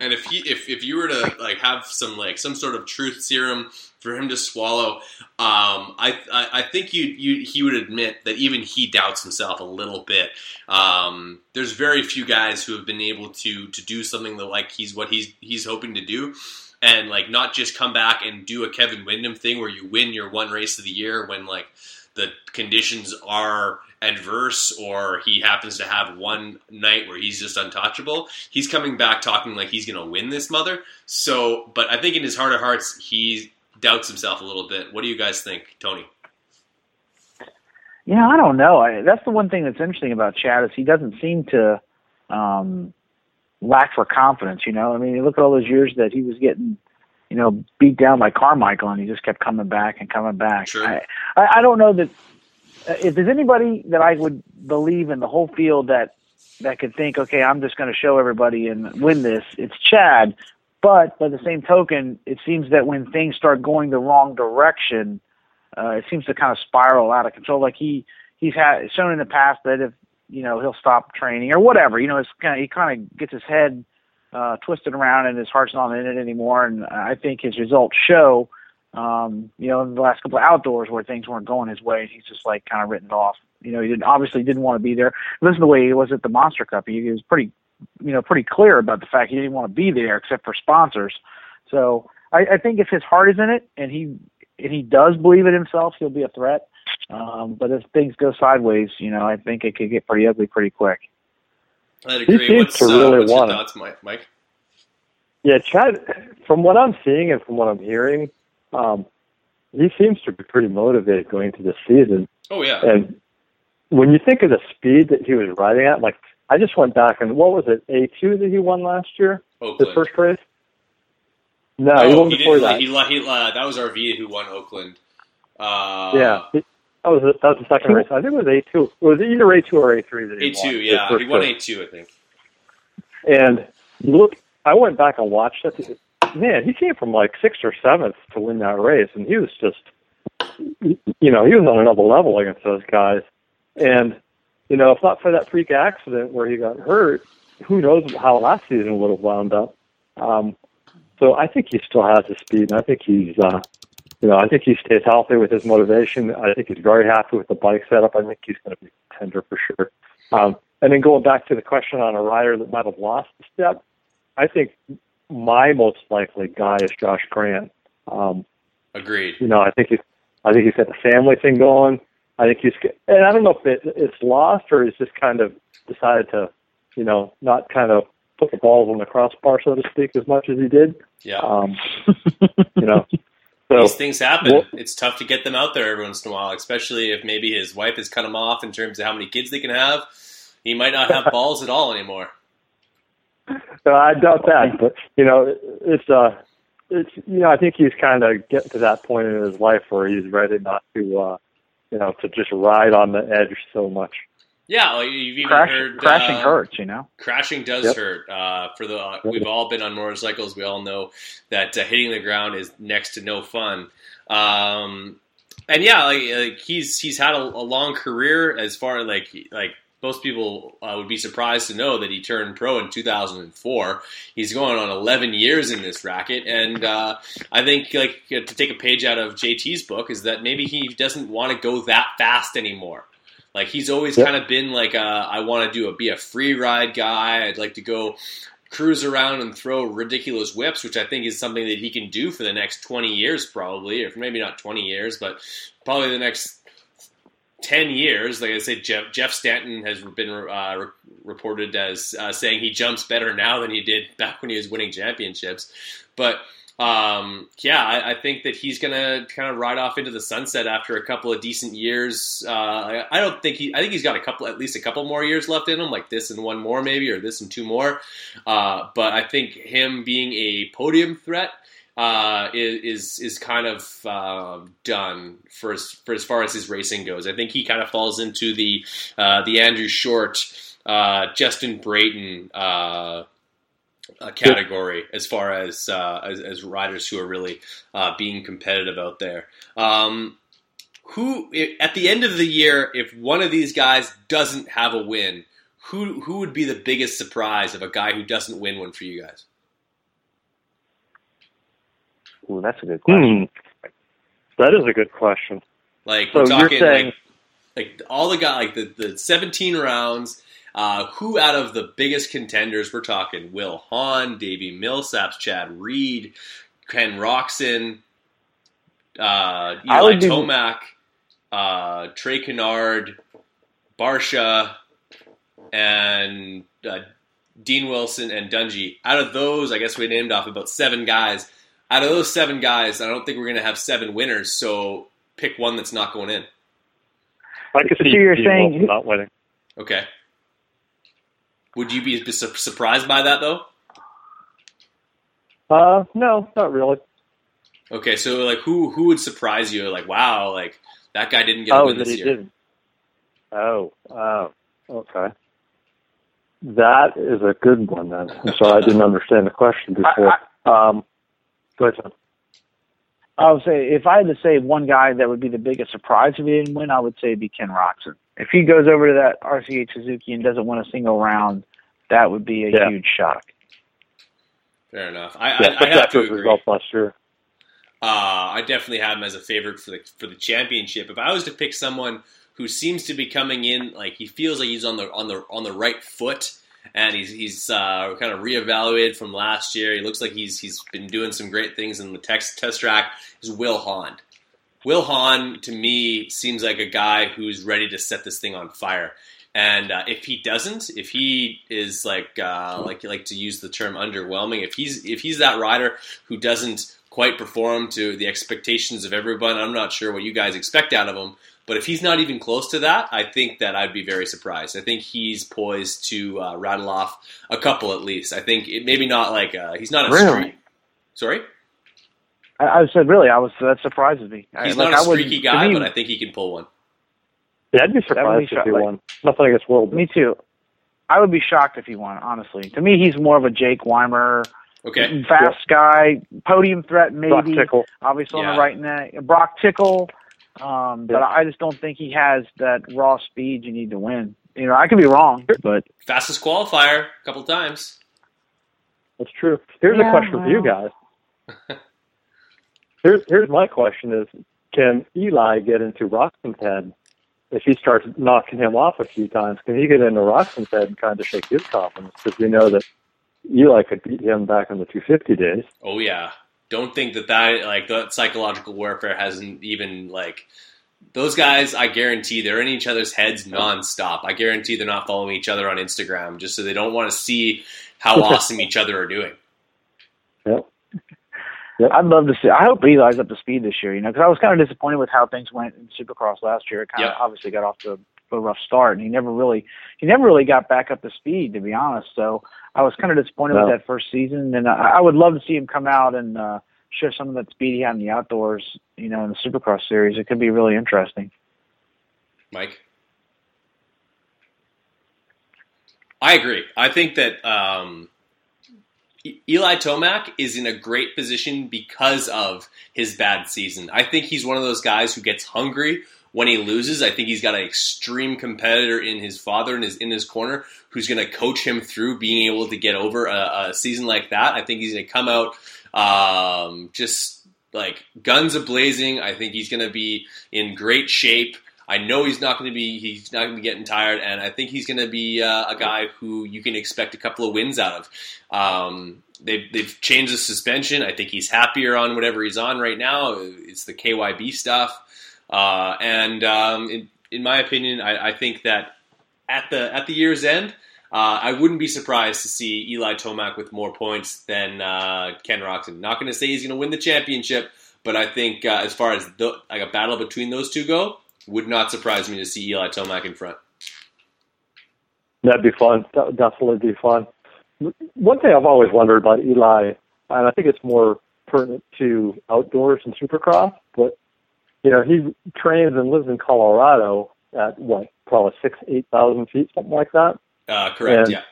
Speaker 1: And if he if, if you were to like have some like some sort of truth serum for him to swallow, um, I, I I think you you he would admit that even he doubts himself a little bit. Um, there's very few guys who have been able to to do something that like he's what he's he's hoping to do. And like not just come back and do a Kevin Windham thing where you win your one race of the year when like the conditions are adverse or he happens to have one night where he's just untouchable. He's coming back talking like he's going to win this mother. So, but I think in his heart of hearts, he doubts himself a little bit. What do you guys think, Tony?
Speaker 2: Yeah, I don't know. I, that's the one thing that's interesting about Chad is he doesn't seem to um, lack for confidence. You know, I mean, you look at all those years that he was getting, you know, beat down by Carmichael, and he just kept coming back and coming back.
Speaker 1: Sure.
Speaker 2: I, I, don't know that uh, if there's anybody that I would believe in the whole field that that could think, okay, I'm just going to show everybody and win this. It's Chad. But by the same token, it seems that when things start going the wrong direction, uh, it seems to kind of spiral out of control. Like he he's had shown in the past that if you know he'll stop training or whatever, you know, it's kind of he kind of gets his head uh, twisted around and his heart's not in it anymore. And I think his results show, um, you know, in the last couple of outdoors where things weren't going his way, he's just like kind of written off. You know, he didn't obviously didn't want to be there. Listen to the way he was at the Monster Cup. He, he was pretty, you know, pretty clear about the fact he didn't want to be there except for sponsors. So I, I think if his heart is in it and he and he does believe it himself, he'll be a threat. Um, but if things go sideways, you know, I think it could get pretty ugly pretty quick.
Speaker 1: I'd
Speaker 3: He
Speaker 1: agree.
Speaker 3: seems
Speaker 1: What's,
Speaker 3: to
Speaker 1: uh,
Speaker 3: really
Speaker 1: what's your
Speaker 3: want it.
Speaker 1: thoughts, Mike? Mike?
Speaker 3: Yeah, Chad. From what I'm seeing and from what I'm hearing, um, he seems to be pretty motivated going into the season.
Speaker 1: Oh yeah.
Speaker 3: And when you think of the speed that he was riding at, like I just went back and what was it, A two that he won last year?
Speaker 1: Oakland.
Speaker 3: His first race? No,
Speaker 1: oh,
Speaker 3: he won
Speaker 1: he
Speaker 3: before that.
Speaker 1: He, he, uh, that was RV who won Oakland. Uh,
Speaker 3: yeah. He- That was, that was the second race. I think it was A two. It was either A two or A three that he
Speaker 1: A two,
Speaker 3: his
Speaker 1: Yeah,
Speaker 3: first
Speaker 1: he won
Speaker 3: race.
Speaker 1: A two. I think.
Speaker 3: And look, I went back and watched it. Man, he came from like sixth or seventh to win that race, and he was just, you know, he was on another level against those guys. And you know, if not for that freak accident where he got hurt, who knows how last season would have wound up. Um, so I think he still has the speed, and I think he's, uh, you know, I think he stays healthy with his motivation. I think he's very happy with the bike setup. I think he's going to be a contender for sure. Um, and then going back to the question on a rider that might have lost a step, I think my most likely guy is Josh Grant. Um,
Speaker 1: Agreed.
Speaker 3: you know, I think he's, I think he's got the family thing going. I think he's, and I don't know if it, it's lost or he's just kind of decided to, you know, not kind of put the balls on the crossbar, so to speak, as much as he did.
Speaker 1: Yeah.
Speaker 3: Um, you know, so
Speaker 1: These things happen.
Speaker 3: Well-
Speaker 1: it's tough to get them out there every once in a while, especially if maybe his wife has cut him off in terms of how many kids they can have. He might not have balls at all anymore.
Speaker 3: No, I doubt that, but you know, it's uh, it's you know, I think he's kind of getting to that point in his life where he's ready not to, uh, you know, to just ride on the edge so much.
Speaker 1: Yeah, like you've even
Speaker 2: Crash,
Speaker 1: heard
Speaker 2: crashing
Speaker 1: uh,
Speaker 2: hurts, you know.
Speaker 1: Crashing does
Speaker 3: Yep.
Speaker 1: hurt. Uh, for the uh, we've all been on motorcycles. We all know that uh, hitting the ground is next to no fun. Um, and yeah, like, like he's he's had a, a long career. As far as like like most people uh, would be surprised to know that he turned pro in 2004. He's going on 11 years in this racket, and uh, I think like to take a page out of JT's book is that maybe he doesn't want to go that fast anymore. Like he's always
Speaker 3: Yep.
Speaker 1: kind of been like a, I want to do a be a free ride guy. I'd like to go cruise around and throw ridiculous whips, which I think is something that he can do for the next 20 years, probably, or maybe not 20 years, but probably the next 10 years. Like I said, Jeff, Jeff Stanton has been uh, re- reported as uh, saying he jumps better now than he did back when he was winning championships. But um, yeah, I, I think that he's going to kind of ride off into the sunset after a couple of decent years. Uh, I, I don't think he, I think he's got a couple, at least a couple more years left in him, like this and one more maybe, or this and two more. Uh, but I think him being a podium threat uh, is is kind of uh, done for as, for as far as his racing goes. I think he kind of falls into the uh, the Andrew Short, uh, Justin Brayton uh, category as far as, uh, as as riders who are really uh, being competitive out there. Um, who at the end of the year, if one of these guys doesn't have a win, who who would be the biggest surprise of a guy who doesn't win one for you guys?
Speaker 2: Ooh, that's a good question.
Speaker 3: Hmm. That is a good question.
Speaker 1: Like
Speaker 3: So
Speaker 1: we're
Speaker 3: you're saying-
Speaker 1: like like all the guy like the, the 17 rounds. Uh, who out of the biggest contenders we're talking? Will Hahn, Davey Millsaps, Chad Reed, Ken Roczen, uh, Eli
Speaker 2: would be-
Speaker 1: Tomac, uh, Trey Canard, Barcia, and uh, Dean Wilson and Dungey. Out of those, I guess we named off about seven guys. Out of those seven guys, I don't think we're going to have seven winners. So pick one that's not going in.
Speaker 3: I could
Speaker 2: So
Speaker 3: see
Speaker 2: you're
Speaker 3: Dean
Speaker 2: saying-
Speaker 3: Wilson not winning.
Speaker 1: Okay. Would you be surprised by that though?
Speaker 3: Uh, no, not really.
Speaker 1: Okay, so like who who would surprise you? Like wow, like that guy didn't get a
Speaker 3: Oh,
Speaker 1: win
Speaker 3: that
Speaker 1: this
Speaker 3: he
Speaker 1: year.
Speaker 3: didn't. Oh, oh, okay. That is a good one then. I'm sorry, I didn't understand the question before. um, go ahead, John.
Speaker 2: I would say if I had to say one guy that would be the biggest surprise if he didn't win, I would say it'd be Ken Roczen. If he goes over to that RCH Suzuki and doesn't win a single round, that would be a
Speaker 3: Yeah.
Speaker 2: huge shock.
Speaker 1: Fair enough. I,
Speaker 3: Yeah,
Speaker 1: I, I have
Speaker 3: after
Speaker 1: to
Speaker 3: his
Speaker 1: agree.
Speaker 3: results last year.
Speaker 1: Uh, I definitely have him as a favorite for the for the championship. If I was to pick someone who seems to be coming in, like he feels like he's on the on the on the right foot, and he's he's uh, kind of reevaluated from last year. He looks like he's he's been doing some great things in the text test track. Is Will Hahn. Will Hahn to me seems like a guy who's ready to set this thing on fire. And uh, if he doesn't, if he is like uh, like like to use the term underwhelming, if he's if he's that rider who doesn't quite perform to the expectations of everyone, I'm not sure what you guys expect out of him. But if he's not even close to that, I think that I'd be very surprised. I think he's poised to uh, rattle off a couple at least. I think it, maybe not like uh, he's not a
Speaker 2: Really?
Speaker 1: streak. Sorry,
Speaker 2: I, I said, really, I was that surprises me. I-
Speaker 1: he's
Speaker 2: like,
Speaker 1: not a
Speaker 2: I wouldn't-
Speaker 1: streaky
Speaker 2: to
Speaker 1: guy,
Speaker 2: me-
Speaker 1: but I think he can pull one.
Speaker 3: Yeah, I'd be
Speaker 2: That
Speaker 3: surprised
Speaker 2: be
Speaker 3: if he
Speaker 2: shock- like-
Speaker 3: won. Nothing against World.
Speaker 2: Me too. I would be shocked if he won. Honestly, to me, he's more of a Jake Weimer,
Speaker 1: Okay,
Speaker 2: fast guy, podium threat
Speaker 3: Broc
Speaker 2: maybe.
Speaker 3: Tickle.
Speaker 2: Obviously on the right neck, Broc Tickle. Um, but I just don't think he has that raw speed you need to win. You know, I could be wrong, but
Speaker 1: fastest qualifier a couple times.
Speaker 3: That's true. Here's
Speaker 2: Yeah,
Speaker 3: a question for you guys. here's here's my question: Is can Eli get into Roczen's head if he starts knocking him off a few times? Can he get into Roczen's head and kind of shake his confidence? Because we know that Eli could beat him back in the 250 days.
Speaker 1: Oh yeah. Don't think that that like that psychological warfare hasn't even like those guys. I guarantee they're in each other's heads nonstop. I guarantee they're not following each other on Instagram just so they don't want to see how awesome each other are doing.
Speaker 3: Yep.
Speaker 2: I'd love to see. I hope Eli's up to speed this year. You know, because I was kind of disappointed with how things went in Supercross last year. It kind of
Speaker 1: Yeah.
Speaker 2: obviously got off to a rough start, and he never really he never really got back up to speed, to be honest. So I was kind of disappointed
Speaker 3: No.
Speaker 2: with that first season, and I, I would love to see him come out and uh, show some of that speed he had in the outdoors. You know, in the Supercross series, it could be really interesting.
Speaker 1: Mike? I agree. I think that um, Eli Tomac is in a great position because of his bad season. I think he's one of those guys who gets hungry when he loses. I think he's got an extreme competitor in his father and his in his corner who's going to coach him through being able to get over a, a season like that. I think he's going to come out um, just like guns a blazing. I think he's going to be in great shape. I know he's not going to be he's not going to be getting tired, and I think he's going to be uh, a guy who you can expect a couple of wins out of. Um, they've they've changed the suspension. I think he's happier on whatever he's on right now. It's the KYB stuff, uh, and um, in, in my opinion, I, I think that at the at the year's end, uh, I wouldn't be surprised to see Eli Tomac with more points than uh, Ken Roczen. Not going to say he's going to win the championship, but I think uh, as far as the, like a battle between those two go, would not surprise me to see Eli Tomac in front.
Speaker 3: That'd be fun. That would definitely be fun. One thing I've always wondered about Eli, and I think it's more pertinent to outdoors and supercross, but you know, he trains and lives in Colorado at what, probably six, eight thousand feet, something like that.
Speaker 1: Uh, correct.
Speaker 3: And-
Speaker 1: yeah.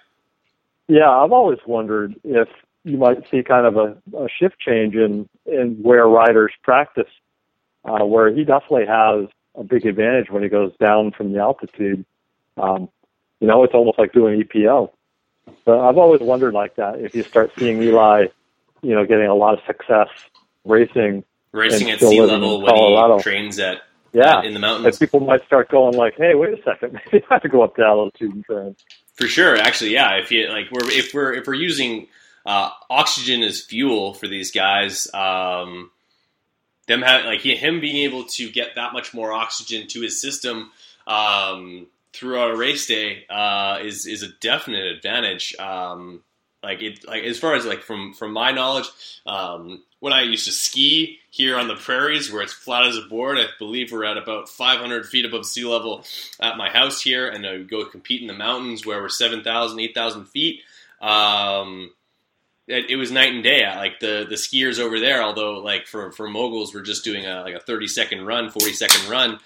Speaker 3: Yeah, I've always wondered if you might see kind of a, a shift change in in where riders practice, uh, where he definitely has a big advantage when he goes down from the altitude. Um, you know, it's almost like doing EPO. But I've always wondered like that if you start seeing Eli, you know, getting a lot of success racing,
Speaker 1: Racing at sea level when
Speaker 3: Colorado.
Speaker 1: he trains at
Speaker 3: yeah,
Speaker 1: in the
Speaker 3: and
Speaker 1: mountains.
Speaker 3: people might start going like, "Hey, wait a second, maybe I have to go up to altitude and train."
Speaker 1: For sure, actually, yeah. If you like, we're if we're if we're using uh, oxygen as fuel for these guys, um, them have like he, him being able to get that much more oxygen to his system um, throughout a race day uh, is is a definite advantage. Um, like it, like as far as like from from my knowledge, um, when I used to ski here on the prairies where it's flat as a board, I believe we're at about 500 feet above sea level at my house here, and I would go compete in the mountains where we're 7,000, 8,000 feet. Um, it, it was night and day. Like the the skiers over there, although like for for moguls, we're just doing a like a 30 second run, 40 second run.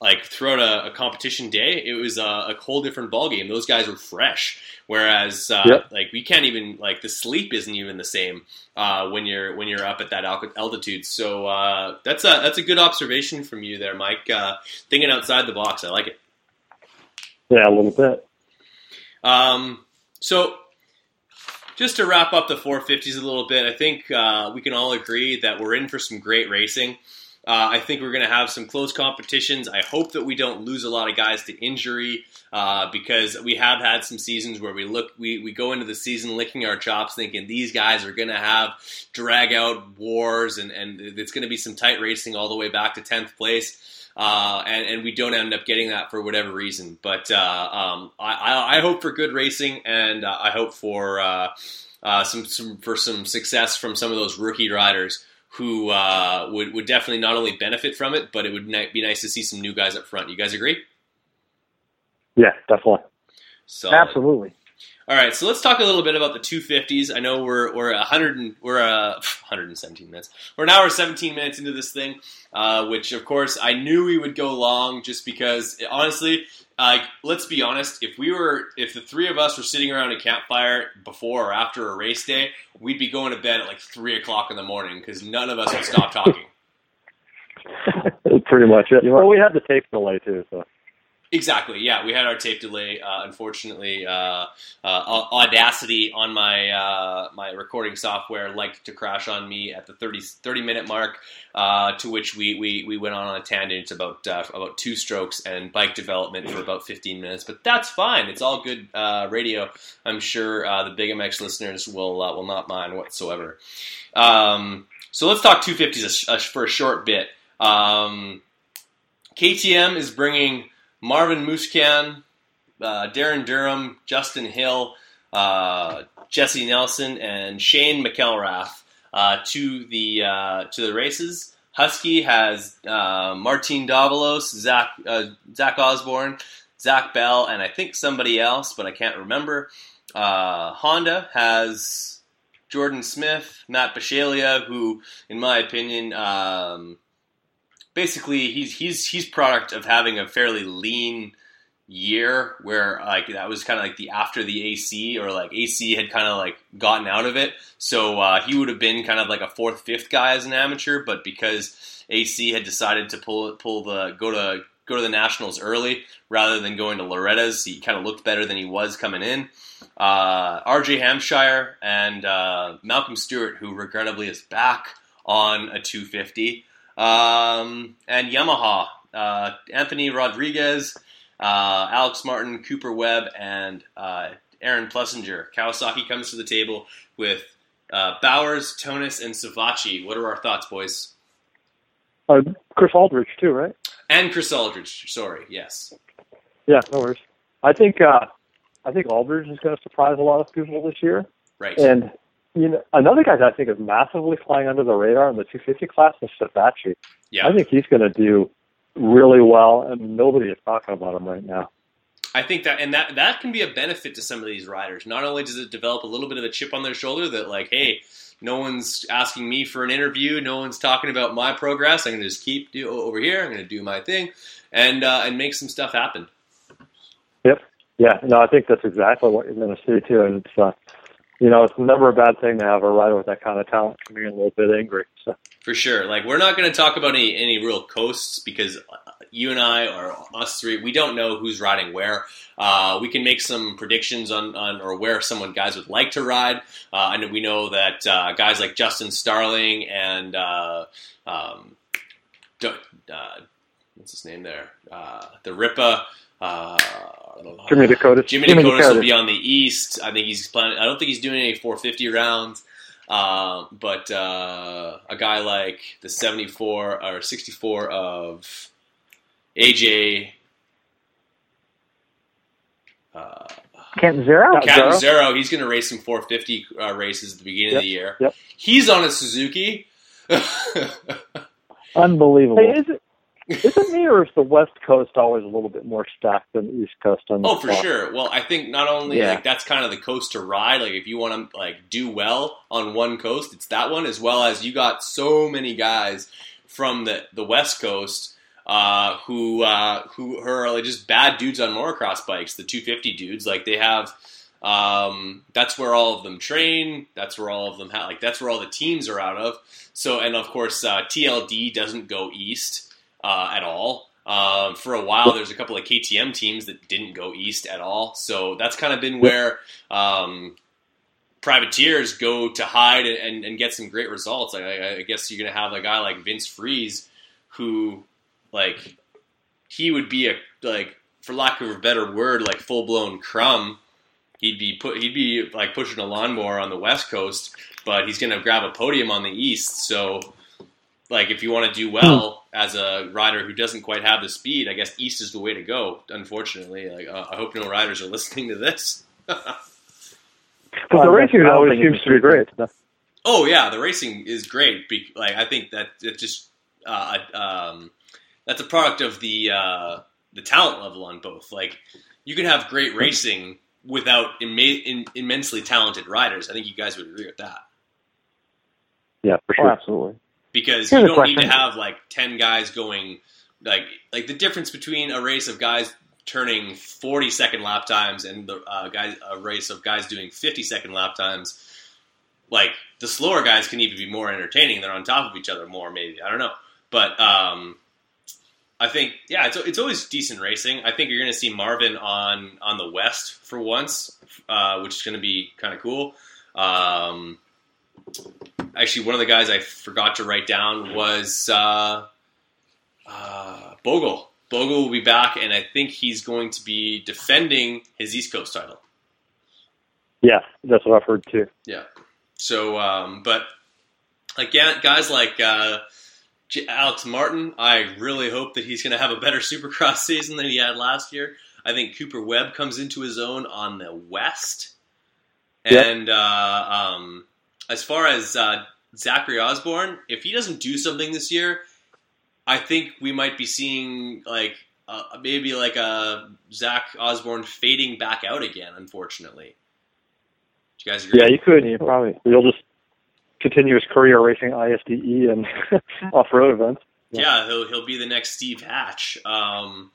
Speaker 1: Like throughout a, a competition day, it was a, a whole different ballgame. Those guys were fresh, whereas uh,
Speaker 3: Yep.
Speaker 1: like we can't even like the sleep isn't even the same uh, when you're when you're up at that altitude. So uh, that's a that's a good observation from you there, Mike. Uh, thinking outside the box, I like it.
Speaker 3: Yeah, a little bit.
Speaker 1: Um, so, just to wrap up the 450s a little bit, I think uh, we can all agree that we're in for some great racing. Uh, I think we're going to have some close competitions. I hope that we don't lose a lot of guys to injury uh, because we have had some seasons where we look, we, we go into the season licking our chops, thinking these guys are going to have drag out wars and, and it's going to be some tight racing all the way back to 10th place. uh, and and we don't end up getting that for whatever reason. But uh, um, I, I I hope for good racing, and uh, I hope for uh, uh, some some for some success from some of those rookie riders who uh, would would definitely not only benefit from it, but it would ni- be nice to see some new guys up front. You guys agree?
Speaker 3: Yeah, definitely.
Speaker 1: So
Speaker 2: Absolutely.
Speaker 1: All right, so let's talk a little bit about the 250s. I know we're we're 100 and, we're uh, 117 minutes. We're an hour 17 minutes into this thing, uh, which of course I knew we would go long just because honestly, like let's be honest, if we were if the three of us were sitting around a campfire before or after a race day, we'd be going to bed at like three o'clock in the morning because none of us would stop talking.
Speaker 3: Pretty much it. Well, we had the tape delay too, so.
Speaker 1: Exactly. Yeah, we had our tape delay. Uh, unfortunately, uh, uh, Audacity on my uh, my recording software liked to crash on me at the 30, 30 minute mark. Uh, to which we, we, we went on a tangent about uh, about two strokes and bike development for about fifteen minutes. But that's fine. It's all good radio. I'm sure the Big MX listeners will will not mind whatsoever. Um, so let's talk 250s for a short bit. Um, KTM is bringing Marvin Musquin, uh, Darryn Durham, Justin Hill, uh, Jessy Nelson, and Shane McElrath uh, to the uh, to the races. Husky has uh, Martin Davalos, Zach Zach Osborne, Zach Bell, and I think somebody else, but I can't remember. Honda has Jordan Smith, Matt Bisceglia, who, in my opinion, um, basically he's he's he's product of having a fairly lean year where like that was kind of like the after the AC or like AC had kind of like gotten out of it. So uh, he would have been kind of like a fourth, fifth guy as an amateur, but because AC had decided to pull pull the go to go to the nationals early rather than going to Loretta's, he kind of looked better than he was coming in. Uh, RJ Hampshire and uh, Malcolm Stewart, who regrettably is back on a 250. Um, and Yamaha, uh, Anthony Rodriguez, uh, Alex Martin, Cooper Webb, and uh, Aaron Plessinger. Kawasaki comes to the table with uh, Bowers, Tonus, and Savatgy. What are our thoughts, boys?
Speaker 3: Uh, Chris Alldredge too, right?
Speaker 1: And Chris Alldredge. Sorry, yes.
Speaker 3: Yeah, no worries. I think uh, I think Alldredge is going to surprise a lot of people this year.
Speaker 1: Right.
Speaker 3: And you know, another guy that I think is massively flying under the radar in the 250 class is Savatgy.
Speaker 1: Yeah.
Speaker 3: I think he's going to do really well, and nobody is talking about him right now.
Speaker 1: I think that, and that that can be a benefit to some of these riders. Not only does it develop a little bit of a chip on their shoulder that, like, hey, no one's asking me for an interview, no one's talking about my progress. I'm going to just keep do, over here. I'm going to do my thing, and uh, and make some stuff happen.
Speaker 3: Yep. Yeah. No, I think that's exactly what you're going to see too, and it's. Uh, you know, it's never a bad thing to have a rider with that kind of talent coming in a little bit angry. So.
Speaker 1: For sure. Like, we're not going to talk about any, any real coasts because you and I, or us three, we don't know who's riding where. Uh, we can make some predictions on, on or where someone guys would like to ride. Uh, and we know that uh, guys like Justin Starling and uh, um, uh, what's his name there? Uh, the Ripa. Uh,
Speaker 3: Jimmy Decotis.
Speaker 1: Jimmy, Jimmy Decotis will be on the east. I think he's planning. I don't think he's doing any 450 rounds. Uh, but uh, a guy like the 74 or 64 of AJ. Uh,
Speaker 2: Catanzaro?
Speaker 1: Catanzaro, he's going to race some 450 uh, races at the beginning
Speaker 3: yep.
Speaker 1: of the year.
Speaker 3: Yep.
Speaker 1: He's on a Suzuki.
Speaker 2: Unbelievable.
Speaker 3: Hey, is it, is it me or is the West Coast always a little bit more stacked than the East Coast? On
Speaker 1: oh, for
Speaker 3: spot?
Speaker 1: sure. Well, I think not only
Speaker 3: Yeah.
Speaker 1: like that's kind of the coast to ride. Like if you want to like do well on one coast, it's that one. As well as you got so many guys from the the West Coast uh, who uh, who are like just bad dudes on motocross bikes. The 250 dudes, like they have. Um, that's where all of them train. That's where all of them have, like that's where all the teams are out of. So and of course uh, TLD doesn't go east uh, at all. Um, for a while, there's a couple of KTM teams that didn't go east at all. So that's kind of been where um, privateers go to hide and, and, and get some great results. I, I, guess you're going to have a guy like Vince Friese, who, like, he would be a like, for lack of a better word, like full blown crumb. He'd be put. He'd be like pushing a lawnmower on the west coast, but he's going to grab a podium on the east. So, like, if you want to do well, as a rider who doesn't quite have the speed, I guess east is the way to go. Unfortunately, like uh, I hope no riders are listening to this.
Speaker 3: But the racing always seems to be great.
Speaker 1: Oh yeah, the racing is great. Be- Like I think that it just uh, um, that's a product of the uh, the talent level on both. Like you can have great racing without imma- in, immensely talented riders. I think you guys would agree with that
Speaker 3: Yeah, for
Speaker 2: Oh,
Speaker 3: sure.
Speaker 2: absolutely.
Speaker 1: Because
Speaker 2: Here's
Speaker 1: you don't need to have like ten guys going like like the difference between a race of guys turning 40 second lap times and the uh, guys a race of guys doing 50 second lap times like the slower guys can even be more entertaining they're on top of each other more maybe i don't know but um I think yeah, it's it's always decent racing. I think you're going to see Marvin on on the west for once, uh, which is going to be kind of cool. Um, actually, one of the guys I forgot to write down was uh, uh, Bogle. Bogle will be back, and I think he's going to be defending his East Coast title.
Speaker 3: Yeah, that's what I've heard too.
Speaker 1: Yeah. So, um, but yeah, guys like uh, Alex Martin, I really hope that he's going to have a better Supercross season than he had last year. I think Cooper Webb comes into his own on the West,
Speaker 3: Yep.
Speaker 1: and uh, um, as far as uh, Zachary Osborne, if he doesn't do something this year, I think we might be seeing like uh, maybe like a Zach Osborne fading back out again. Unfortunately, do you guys agree?
Speaker 3: Yeah, you could.
Speaker 2: Yeah, probably.
Speaker 3: You'll just continue his career racing ISDE and off-road events.
Speaker 1: Yeah, he'll he'll be the next Steve Hatch. Um,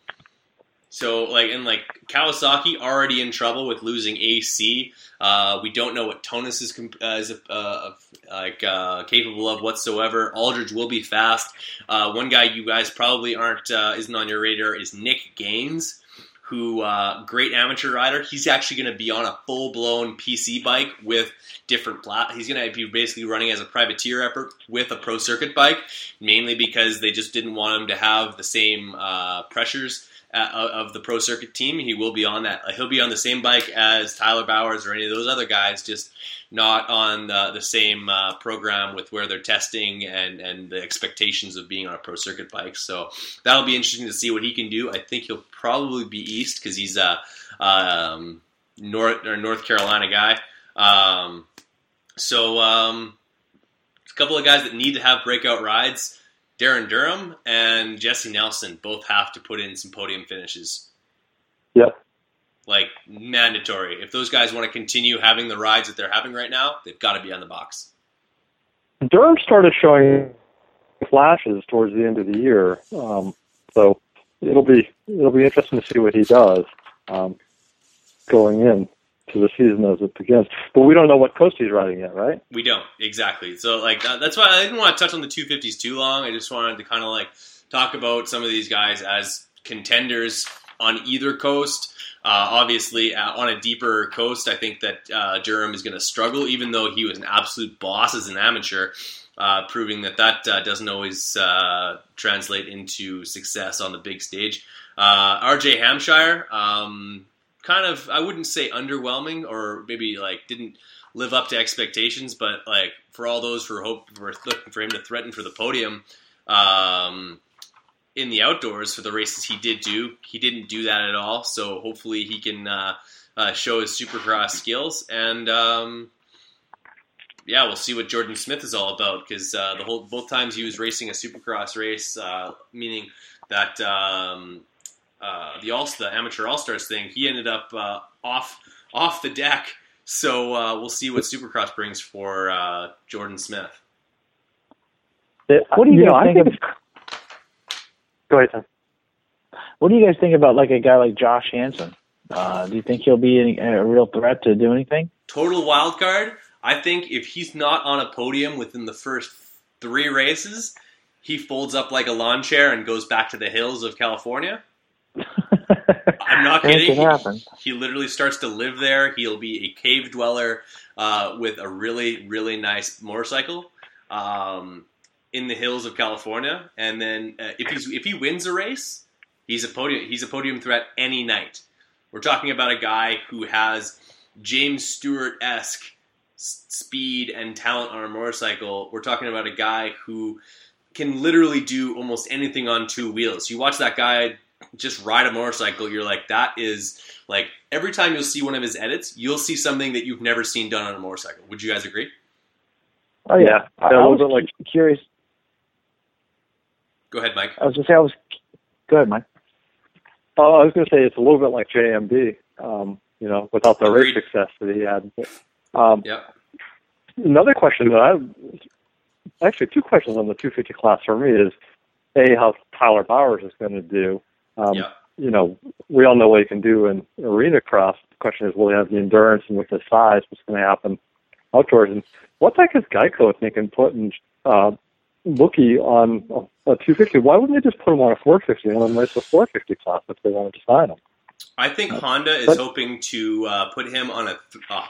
Speaker 1: so like and like Kawasaki already in trouble with losing AC. Uh, we don't know what Tonus is comp- uh, is uh, like uh, capable of whatsoever. Alldredge will be fast. Uh, one guy you guys probably aren't uh, isn't on your radar is Nick Gaines. Who great amateur rider? He's actually going to be on a full blown PC bike with different plat. He's going to be basically running as a privateer effort with a pro circuit bike, mainly because they just didn't want him to have the same pressures uh, of the pro circuit team. He will be on that. uh, He'll be on the same bike as Tyler Bowers or any of those other guys, just not on the, the same uh, program with where they're testing and, and the expectations of being on a pro circuit bike. So that'll be interesting to see what he can do. I think he'll probably be east because he's a um, North or North Carolina guy. Um, so um, a couple of guys that need to have breakout rides. Darryn Durham and Jessy Nelson both have to put in some podium finishes.
Speaker 3: Yep.
Speaker 1: Like mandatory. If those guys want to continue having the rides that they're having right now, they've got to be on the box.
Speaker 3: Durham started showing flashes towards the end of the year, um, so it'll be it'll be interesting to see what he does um, going in to the season as it begins. But we don't know what coast he's riding yet, right?
Speaker 1: We don't exactly. So like that, that's why I didn't want to touch on the 250s too long. I just wanted to kind of like talk about some of these guys as contenders on either coast. Uh, obviously, uh, on a deeper coast, I think that uh, Durham is going to struggle, even though he was an absolute boss as an amateur, uh, proving that that uh, doesn't always uh, translate into success on the big stage. Uh, RJ Hampshire, um, kind of, I wouldn't say underwhelming, or maybe like didn't live up to expectations, but like for all those who hope for looking for him to threaten for the podium. Um, in the outdoors for the races he did do. He didn't do that at all, so hopefully he can uh, uh, show his supercross skills. And um, yeah, we'll see what Jordan Smith is all about because uh, the whole both times he was racing a supercross race, uh, meaning that um, uh, the all the amateur all stars thing, he ended up uh, off off the deck. So uh, we'll see what supercross brings for uh, Jordan Smith.
Speaker 2: What do you,
Speaker 3: You know,
Speaker 2: guys
Speaker 3: I
Speaker 2: think?
Speaker 3: think
Speaker 2: Of,
Speaker 3: Go ahead, Tim.
Speaker 2: what do you guys think about like a guy like Josh Hansen? Uh, do you think he'll be any, a real threat to do anything?
Speaker 1: total wild card. I think if he's not on a podium within the first three races, he folds up like a lawn chair and goes back to the hills of California. I'm not
Speaker 2: That
Speaker 1: kidding.
Speaker 2: could happen.
Speaker 1: He, he literally starts to live there. He'll be a cave dweller uh, with a really, really nice motorcycle um, in the hills of California. And then uh, if he's if he wins a race, he's a podium he's a podium threat any night. We're talking about a guy who has James Stewart esque speed and talent on a motorcycle. We're talking about a guy who can literally do almost anything on two wheels. You watch that guy just ride a motorcycle, you're like, that is like every time you'll see one of his edits, you'll see something that you've never seen done on a motorcycle. Would you guys agree?
Speaker 2: Oh yeah, I,
Speaker 3: a
Speaker 2: I
Speaker 3: little
Speaker 2: was
Speaker 3: bit like-
Speaker 2: curious.
Speaker 1: Go ahead, Mike.
Speaker 2: I was gonna say I was. Go ahead, Mike.
Speaker 3: Oh, I was going to say it's a little bit like JMD, um, you know, without the race success that he had. Um,
Speaker 1: Yep.
Speaker 3: Another question that I actually two questions on the 250 class for me is a how Tyler Bowers is going to do. Um,
Speaker 1: Yeah.
Speaker 3: You know, we all know what he can do in arena cross. The question is, will he have the endurance and with his size, what's going to happen outdoors? And what the heck is Geico thinking putting uh, Mookie on a 250? Why wouldn't they just put him on a 450 and then race the 450 class if they wanted to sign him?
Speaker 1: I think Honda is
Speaker 3: but-
Speaker 1: hoping to uh, put him on a,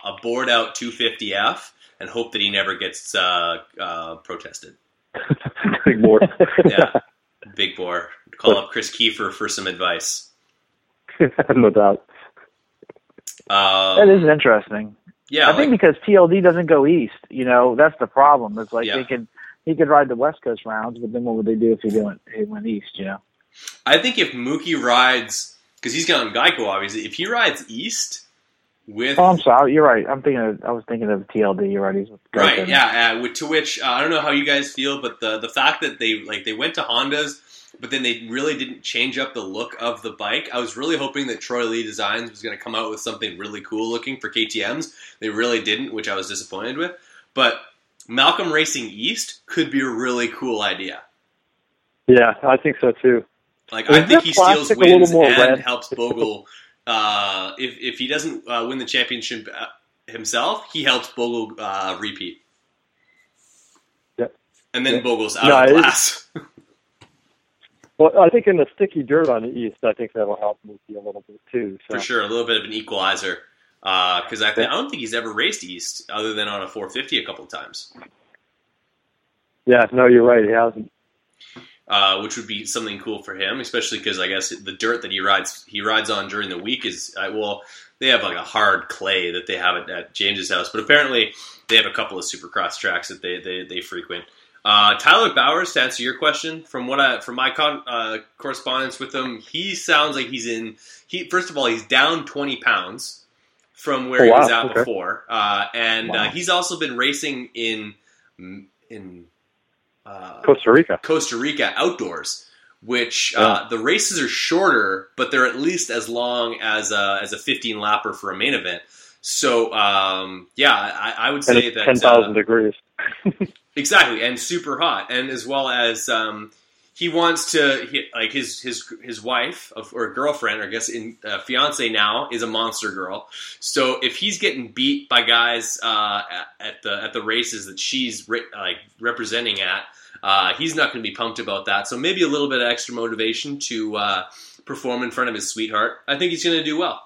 Speaker 1: a bored out 250F and hope that he never gets uh, uh, protested.
Speaker 3: Big board.
Speaker 1: Yeah, big bore. Call up Chris Kiefer for some advice.
Speaker 3: no doubt.
Speaker 1: Um,
Speaker 2: that is interesting.
Speaker 1: yeah,
Speaker 2: I think because TLD doesn't go east. You know, that's the problem. It's like
Speaker 1: Yeah.
Speaker 2: they could he could ride the West Coast rounds, but then what would they do if he went he went east? You know.
Speaker 1: I think if Mookie rides, because he's got on Geico, obviously, if he rides east with
Speaker 2: Oh, I'm sorry. You're right. I'm thinking. Of, I was thinking of TLD. You're right.
Speaker 1: Right, yeah. Uh, to which uh, I don't know how you guys feel, but the the fact that they like they went to Hondas, but then they really didn't change up the look of the bike. I was really hoping that Troy Lee Designs was going to come out with something really cool looking for KTM's. They really didn't, which I was disappointed with. But Malcolm Racing East could be a really cool idea.
Speaker 3: Yeah, I think so too.
Speaker 1: Like
Speaker 3: Is
Speaker 1: I think he steals wins and
Speaker 3: red?
Speaker 1: helps Bogle. Uh, if if he doesn't uh, win the championship uh, himself, he helps Bogle uh, repeat.
Speaker 3: Yeah.
Speaker 1: And then
Speaker 3: Yeah.
Speaker 1: Bogle's out
Speaker 3: No,
Speaker 1: of class.
Speaker 3: Well, I think in the sticky dirt on the east, I think that'll help Mookie a little bit too. So.
Speaker 1: For sure, a little bit of an equalizer. Because I, think I don't think he's ever raced East other than on a 450 a couple of times,
Speaker 3: Yeah, no, you're right. He hasn't.
Speaker 1: Uh, which would be something cool for him, especially because I guess the dirt that he rides he rides on during the week is uh, well, they have like a hard clay that they have at, at James's house, but apparently they have a couple of supercross tracks that they they, they frequent. Uh, Tyler Bowers, to answer your question, from what I from my con, uh, correspondence with him, he sounds like he's in. He first of all, he's down twenty pounds from where
Speaker 3: Oh,
Speaker 1: he
Speaker 3: wow,
Speaker 1: was at
Speaker 3: okay.
Speaker 1: before, uh, and
Speaker 3: Wow.
Speaker 1: uh, he's also been racing in in uh,
Speaker 3: Costa Rica.
Speaker 1: Costa Rica outdoors, which uh, the races are shorter, but they're at least as long as a, as a 15 lapper for a main event. So um, yeah, I, I would say that
Speaker 3: ten thousand
Speaker 1: uh,
Speaker 3: degrees.
Speaker 1: exactly, and super hot, and as well as um, he wants to he, like his his his wife or girlfriend, or I guess in uh, fiance now is a monster girl. So if he's getting beat by guys uh, at, the at the races that she's re- like representing at, uh, he's not going to be pumped about that. So maybe a little bit of extra motivation to uh, perform in front of his sweetheart. I think he's going to do well.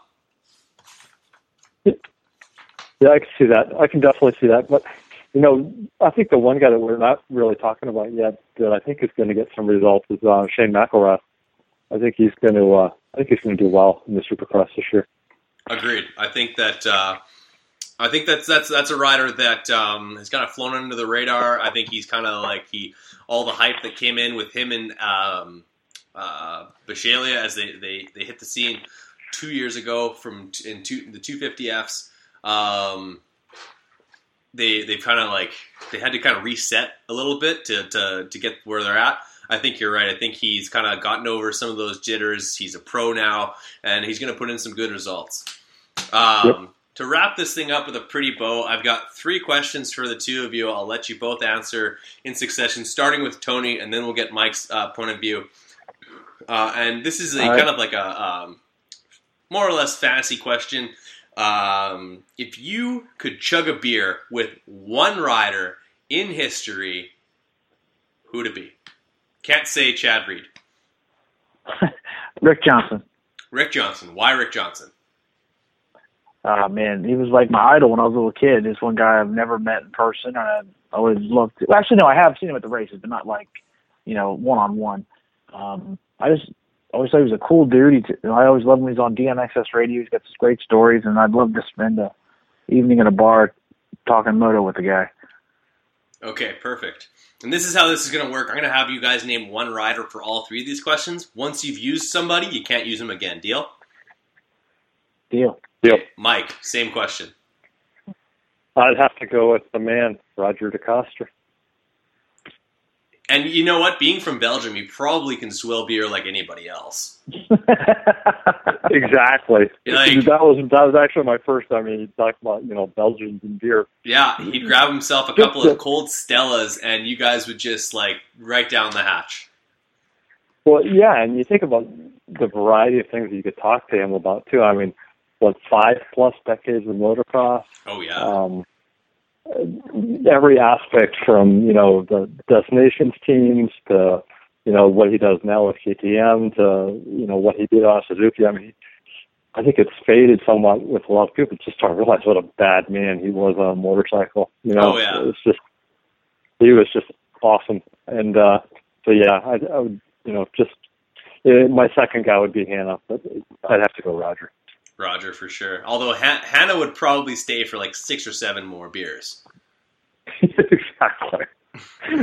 Speaker 3: Yeah, I can see that. I can definitely see that. But you know, I think the one guy that we're not really talking about yet that I think is going to get some results is uh, Shane McElrath. I think he's going to. Uh, I think he's going to do well in the Supercross this year.
Speaker 1: Agreed. I think that uh, I think that's that's that's a rider that um, has kind of flown under the radar. I think he's kind of like he all the hype that came in with him and um, uh, Bisceglia as they, they, they hit the scene two years ago from t- in two, the 250Fs. Um, they they've kind of like they had to kind of reset a little bit to, to to get where they're at. I think you're right. I think he's kind of gotten over some of those jitters. He's a pro now, and he's going to put in some good results. Um,
Speaker 3: Yep.
Speaker 1: To wrap this thing up with a pretty bow, I've got three questions for the two of you. I'll let you both answer in succession, starting with Tony, and then we'll get Mike's uh, point of view. Uh, and this is a
Speaker 3: right.
Speaker 1: kind of like a um, more or less fantasy question. Um, if you could chug a beer with one rider in history, who'd it be? Can't say Chad Reed.
Speaker 2: Rick Johnson.
Speaker 1: Rick Johnson. Why Rick Johnson?
Speaker 2: Ah man, he was like my idol when I was a little kid. This one guy I've never met in person, and I always loved to. Well, actually, no, I have seen him at the races, but not like, you know, one on one. Um, I just always thought he was a cool dude. He, t- I always loved when he's on DMXS radio. He's got some great stories, and I'd love to spend a evening at a bar talking moto with the guy.
Speaker 1: Okay, perfect. And this is how this is going to work. I'm going to have you guys name one rider for all three of these questions. Once you've used somebody, you can't use them again. Deal?
Speaker 2: Deal.
Speaker 3: Deal.
Speaker 1: Mike, same question.
Speaker 3: I'd have to go with the man, Roger DeCoster.
Speaker 1: And you know what? Being from Belgium, you probably can swill beer like anybody else.
Speaker 3: exactly.
Speaker 1: Like-
Speaker 3: that was that was actually my first. time mean, you talk about you know Belgians and beer.
Speaker 1: Yeah, he'd grab himself a couple of cold Stellas, and you guys would just like right down the hatch.
Speaker 3: Well, yeah, and you think about the variety of things that you could talk to him about too. I mean, what five plus decades of motocross?
Speaker 1: Oh yeah.
Speaker 3: Um, every aspect from you know the destinations teams to you know what he does now with KTM to you know what he did on Suzuki. I mean, I think it's faded somewhat with a lot of people just to realize what a bad man he was on a motorcycle. You know,
Speaker 1: Oh, yeah.
Speaker 3: it's just he was just awesome. And uh, so yeah, I, I would you know just eh, my second guy would be Hannah, but I'd have to go Roger.
Speaker 1: Roger for sure. Although Han- Hannah would probably stay for like six or seven more beers.
Speaker 3: exactly.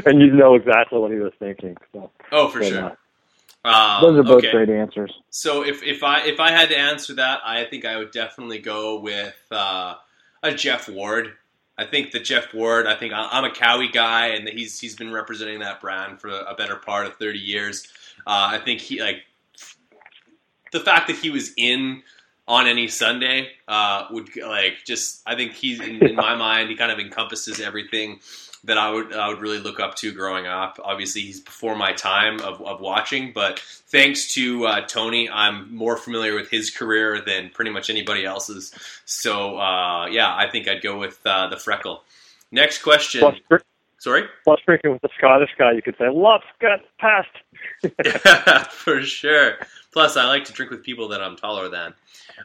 Speaker 3: and you know exactly what he was thinking. So.
Speaker 1: Oh, for
Speaker 3: But,
Speaker 1: sure.
Speaker 3: uh,
Speaker 1: Um,
Speaker 2: Those are both
Speaker 1: okay.
Speaker 2: great answers.
Speaker 1: So if, if I if I had to answer that, I think I would definitely go with uh, a Jeff Ward. I think that Jeff Ward. I think I- I'm a Kawi guy, and he's he's been representing that brand for a better part of 30 years. Uh, I think he like the fact that he was in on any Sunday uh, would like just. I think he's in, in my mind. He kind of encompasses everything that I would I would really look up to growing up. Obviously, he's before my time of, of watching, but thanks to uh, Tony, I'm more familiar with his career than pretty much anybody else's. So uh, yeah, I think I'd go with uh, the freckle. Next question.
Speaker 3: Plus,
Speaker 1: Sorry.
Speaker 3: plus drinking with the Scottish guy, you could say, "Love got past."
Speaker 1: for sure. Plus, I like to drink with people that I'm taller than.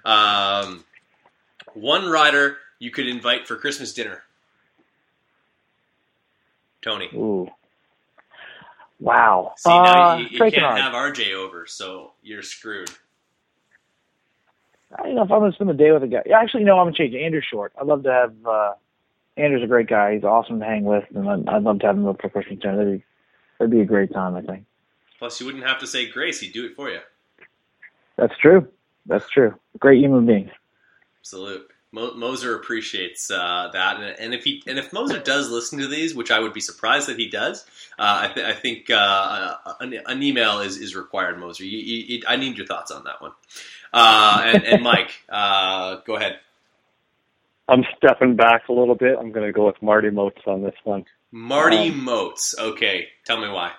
Speaker 1: Um, one rider you could invite for Christmas dinner. Tony.
Speaker 2: Ooh. Wow.
Speaker 1: See, now
Speaker 2: uh,
Speaker 1: you, you can't
Speaker 2: Canard.
Speaker 1: have RJ over, so you're screwed.
Speaker 2: I don't know if I'm gonna spend the day with a guy. Actually, no, I'm gonna change. it. Andrew Short. I'd love to have. uh Andrew's a great guy. He's awesome to hang with, and I'd, I'd love to have him up for Christmas dinner. That'd be, that'd be a great time. I think.
Speaker 1: Plus, you wouldn't have to say grace; he'd do it for you.
Speaker 2: That's true. That's true. Great human being.
Speaker 1: Absolute. Mo- Moser appreciates uh, that, and, and if he and if Moser does listen to these, which I would be surprised that he does, uh, I, th- I think uh, an, an email is, is required. Moser, you, you, you, I need your thoughts on that one. Uh, and, and Mike, uh, go ahead.
Speaker 3: I'm stepping back a little bit. I'm going to go with Marty Moates on this one.
Speaker 1: Marty
Speaker 3: Um,
Speaker 1: Moates. Okay, tell me why.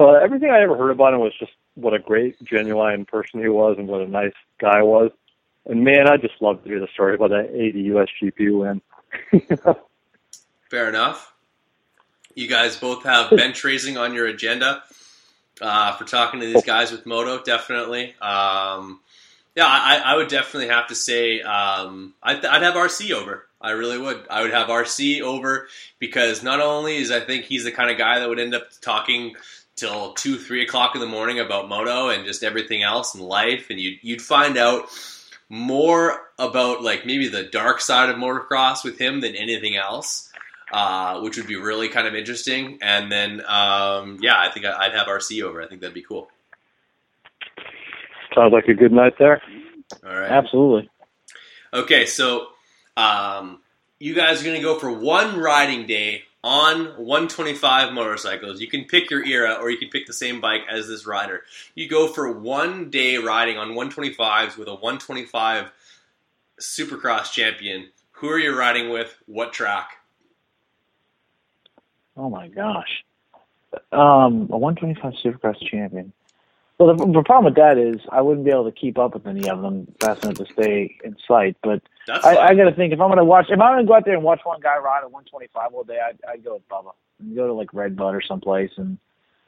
Speaker 3: Uh, everything I ever heard about him was just what a great, genuine person he was, and what a nice guy was. And man, I just love to hear the story about that 80 USGP win.
Speaker 1: Fair enough. You guys both have bench racing on your agenda uh, for talking to these guys with Moto. Definitely. Um, yeah, I, I would definitely have to say um, I'd, I'd have RC over. I really would. I would have RC over because not only is I think he's the kind of guy that would end up talking till two, three o'clock in the morning about moto and just everything else in life, and you'd you'd find out more about like maybe the dark side of motocross with him than anything else, uh, which would be really kind of interesting. And then, um, yeah, I think I'd have RC over. I think that'd be cool.
Speaker 3: Sounds like a good night there.
Speaker 1: All right.
Speaker 2: Absolutely.
Speaker 1: Okay, so um, you guys are going to go for one riding day on 125 motorcycles. You can pick your era or you can pick the same bike as this rider. You go for one day riding on 125s with a 125 Supercross champion. Who are you riding with? What track?
Speaker 2: Oh my gosh. Um, a 125 Supercross champion. Well, the, the problem with that is I wouldn't be able to keep up with any of them fast enough to stay in sight. But
Speaker 1: That's
Speaker 2: I, I got to think if I'm going to watch, if I'm going to go out there and watch one guy ride a 125 all day, I'd, I'd go with Bubba. I'd go to like Red Bud or someplace and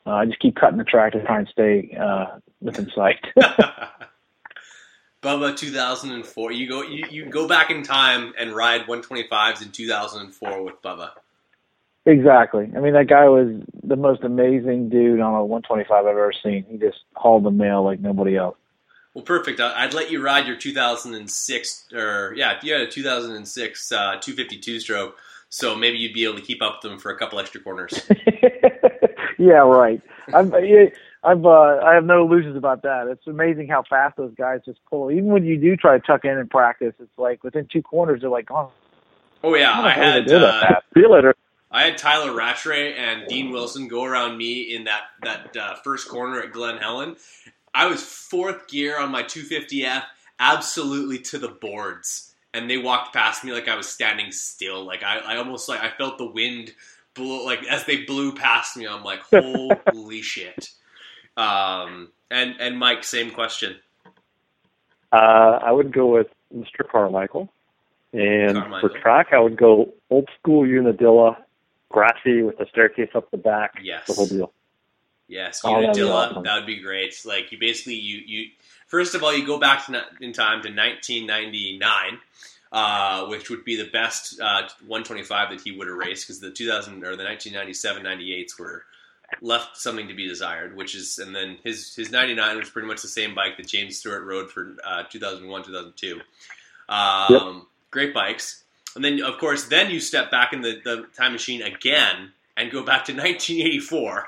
Speaker 2: uh, just keep cutting the track to try and stay uh, within sight.
Speaker 1: Bubba 2004. You go you, you go back in time and ride 125s in 2004 with Bubba.
Speaker 2: Exactly. I mean, that guy was the most amazing dude on a 125 I've ever seen. He just hauled the mail like nobody else.
Speaker 1: Well, perfect. I- I'd let you ride your 2006, or yeah, if you had a 2006 uh, 252 stroke So maybe you'd be able to keep up with them for a couple extra corners.
Speaker 2: yeah, right. I'm, I've uh, I have no illusions about that. It's amazing how fast those guys just pull. Even when you do try to tuck in and practice, it's like within two corners they're like, oh,
Speaker 1: Oh yeah,
Speaker 2: the
Speaker 1: I had
Speaker 2: they do that
Speaker 1: uh.
Speaker 2: See you later.
Speaker 1: I had Tyla Rattray and Dean Wilson go around me in that that uh, first corner at Glen Helen. I was fourth gear on my 250F, absolutely to the boards, and they walked past me like I was standing still. Like I, I almost like I felt the wind blow like as they blew past me. I'm like, holy shit. Um, and and Mike, same question.
Speaker 3: Uh, I would go with Mr. Carmichael. And
Speaker 1: Carmichael.
Speaker 3: for track, I would go old school Unadilla, grassy with the staircase up the back.
Speaker 1: Yes.
Speaker 3: The whole deal.
Speaker 1: Yes,
Speaker 3: Oh,
Speaker 1: Unadilla,
Speaker 3: awesome.
Speaker 1: that would be great. Like you basically you you first of all you go back to, in time to 1999, uh, which would be the best uh, 125 that he would raced because the 2000 or the 1997 98s were left something to be desired. Which is and then his his 99 was pretty much the same bike that James Stewart rode for uh, 2001 2002. Um, Great bikes. And then, of course, then you step back in the, the time machine again and go back to 1984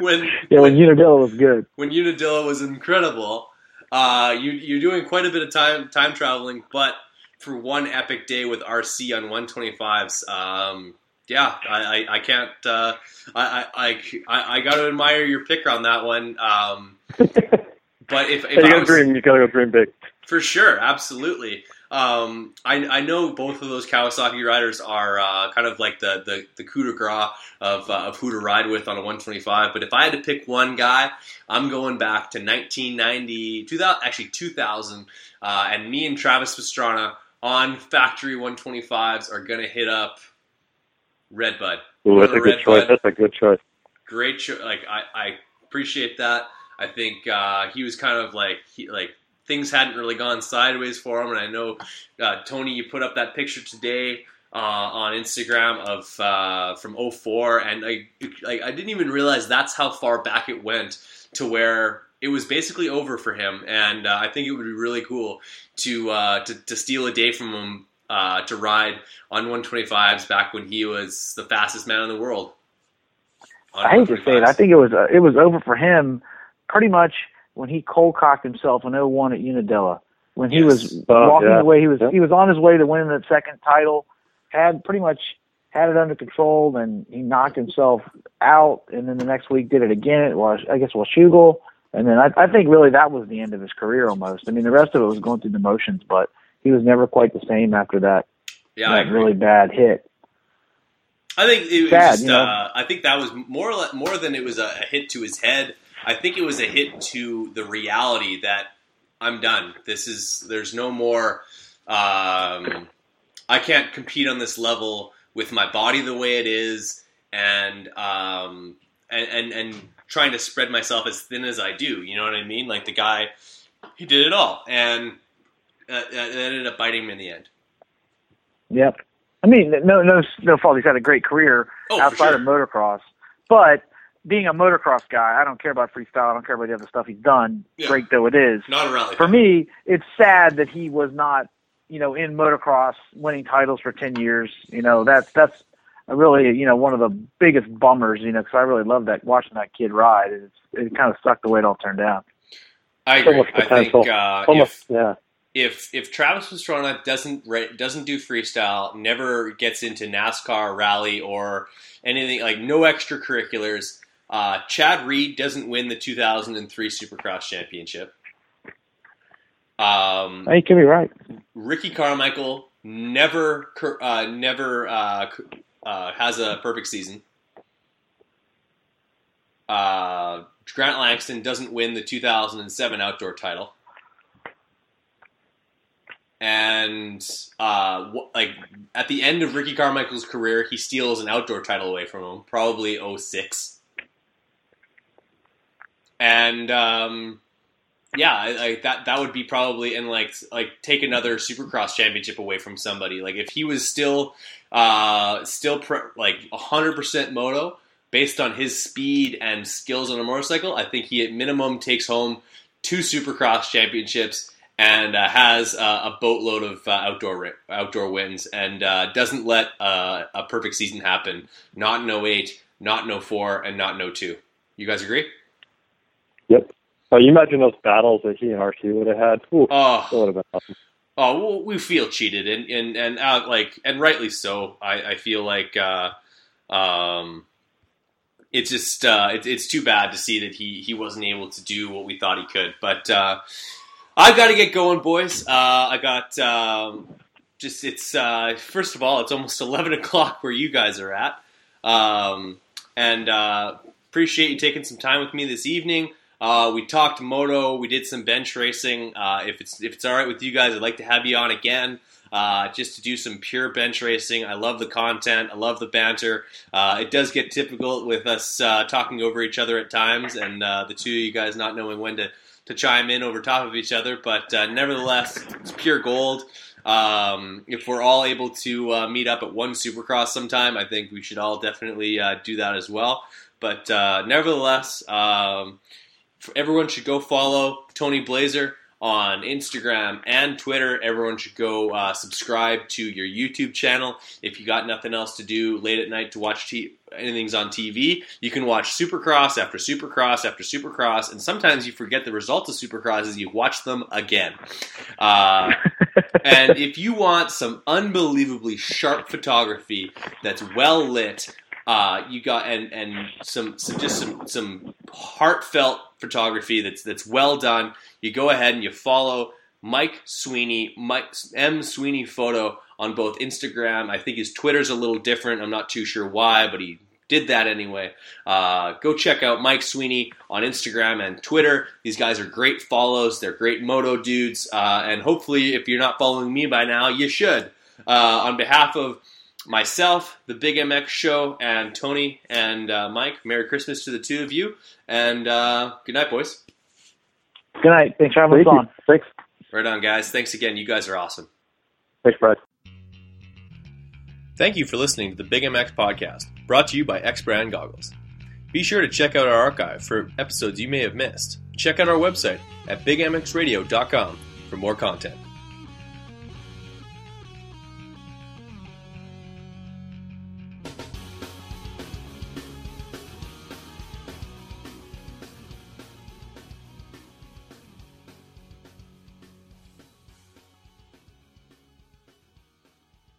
Speaker 1: when
Speaker 2: Yeah, when Unadilla was good.
Speaker 1: when Unadilla was incredible. Uh, you, you're doing quite a bit of time time traveling, but for one epic day with RC on 125s, um, yeah, I, I, I can't. Uh, I, I, I, I got to admire your pick on that one. Um, but if, if
Speaker 3: you
Speaker 1: I
Speaker 3: gotta
Speaker 1: was,
Speaker 3: dream. You gotta go dream big.
Speaker 1: for sure, absolutely. Um, I, I know both of those Kawasaki riders are uh, kind of like the, the, the coup de grace of, uh, of who to ride with on a 125. But if I had to pick one guy, I'm going back to 1990, 2000, actually 2000, uh, and me and Travis Pastrana on factory 125s are going to hit up Redbud.
Speaker 3: Ooh, that's a good choice. That's a good choice.
Speaker 1: great show. Like I, I appreciate that. I think uh, he was kind of like he, like things hadn't really gone sideways for him, and I know uh, Tony, you put up that picture today uh, on Instagram of uh, from 04, and I like I didn't even realize that's how far back it went to where it was basically over for him, and uh, I think it would be really cool to uh, to, to steal a day from him. Uh, to ride on 125s back when he was the fastest man in the world.
Speaker 2: I hate to say it. I think it was uh, it was over for him pretty much when he cold cocked himself in 01 at Unadilla. When he
Speaker 1: Yes.
Speaker 2: was
Speaker 3: Oh,
Speaker 2: walking
Speaker 3: yeah.
Speaker 2: away, he was he was on his way to winning the second title. Had pretty much had it under control, and he knocked himself out. And then the next week did it again. It was I guess Washougal. And then I, I think really that was the end of his career almost. I mean, the rest of it was going through the motions, but he was never quite the same after that
Speaker 1: Yeah,
Speaker 2: that really bad hit.
Speaker 1: I think it was
Speaker 2: Sad,
Speaker 1: just,
Speaker 2: you know?
Speaker 1: uh, I think that was more more than it was a hit to his head. I think it was a hit to the reality that I'm done. This is there's no more. Um, I can't compete on this level with my body the way it is, and um, and, and and trying to spread myself as thin as I do. You know what I mean? Like the guy, he did it all, and uh, it ended up biting him in the end.
Speaker 2: Yep. I mean, no, no, no fault. He's had a great career
Speaker 1: Oh,
Speaker 2: outside
Speaker 1: sure.
Speaker 2: of motocross, but being a motocross guy, I don't care about freestyle. I don't care about the other stuff he's done.
Speaker 1: Yeah.
Speaker 2: Great though it is.
Speaker 1: Not a rally.
Speaker 2: For me, it's sad that he was not, you know, in motocross winning titles for ten years. You know, that's that's really, you know, one of the biggest bummers. You know, because I really love that watching that kid ride. It's, it kind of sucked the way it all turned out.
Speaker 1: I
Speaker 3: So
Speaker 1: agree.
Speaker 3: much
Speaker 1: I think
Speaker 3: potential.
Speaker 1: uh,
Speaker 3: So much,
Speaker 1: if
Speaker 3: yeah.
Speaker 1: if if Travis Pastrana doesn't ra- doesn't do freestyle, never gets into NASCAR rally or anything like no extracurriculars. Uh, Chad Reed doesn't win the 2003 Supercross championship. Um,
Speaker 2: You could be right.
Speaker 1: Ricky Carmichael never uh, never uh, uh, has a perfect season. Uh, Grant Langston doesn't win the 2007 outdoor title. And uh, like at the end of Ricky Carmichael's career, he steals an outdoor title away from him, probably 06. And um, yeah, I, I, that that would be probably and like like take another Supercross championship away from somebody. Like if he was still uh, still pre- like hundred percent moto based on his speed and skills on a motorcycle, I think he at minimum takes home two Supercross championships and uh, has uh, a boatload of uh, outdoor outdoor wins and uh, doesn't let uh, a perfect season happen. Not in 08, not in 04, and not in 02. You guys agree?
Speaker 3: Yep. So you imagine those battles that he and RC would have had. Ooh,
Speaker 1: Oh.
Speaker 3: that would have been awesome.
Speaker 1: Oh, we feel cheated, and and and uh, like, and rightly so. I, I feel like uh, um, it's just uh, it, it's too bad to see that he he wasn't able to do what we thought he could. But uh, I've got to get going, boys. Uh, I got um, just it's uh, first of all, it's almost eleven o'clock where you guys are at, um, and uh, appreciate you taking some time with me this evening. Uh, we talked moto. We did some bench racing. Uh, if it's if it's all right with you guys, I'd like to have you on again, uh, just to do some pure bench racing. I love the content. I love the banter. Uh, it does get typical with us uh, talking over each other at times, and uh, the two of you guys not knowing when to to chime in over top of each other. But nevertheless, it's pure gold. Um, if we're all able to meet up at one Supercross sometime, I think we should all definitely do that as well. But nevertheless, um, everyone should go follow Tony Blazer on Instagram and Twitter. Everyone should go uh, subscribe to your YouTube channel. If you got nothing else to do late at night to watch t- anything's on TV, you can watch Supercross after Supercross after Supercross, and sometimes you forget the results of Supercross as you watch them again. Uh, and if you want some unbelievably sharp photography that's well lit, uh, you got and and some, some just some some heartfelt photography that's that's well done. You go ahead and you follow Mike Sweeney, Mike M Sweeney Photo on both Instagram. I think his Twitter's a little different. I'm not too sure why, but he did that anyway. Uh, go check out Mike Sweeney on Instagram and Twitter. These guys are great follows. They're great moto dudes, uh, and hopefully, if you're not following me by now, you should. Uh, on behalf of myself, the Big MX Show, and Tony and uh, Mike, Merry Christmas to the two of you, and uh, good night, boys.
Speaker 2: Good night. Thanks for having
Speaker 3: Thank
Speaker 2: us
Speaker 3: you.
Speaker 2: on.
Speaker 3: Thanks.
Speaker 1: Right on, guys. Thanks again. You guys are awesome.
Speaker 3: Thanks, Brad.
Speaker 6: Thank you for listening to the Big MX podcast, brought to you by X Brand Goggles. Be sure to check out our archive for episodes you may have missed. Check out our website at bigmxradio.com for more content.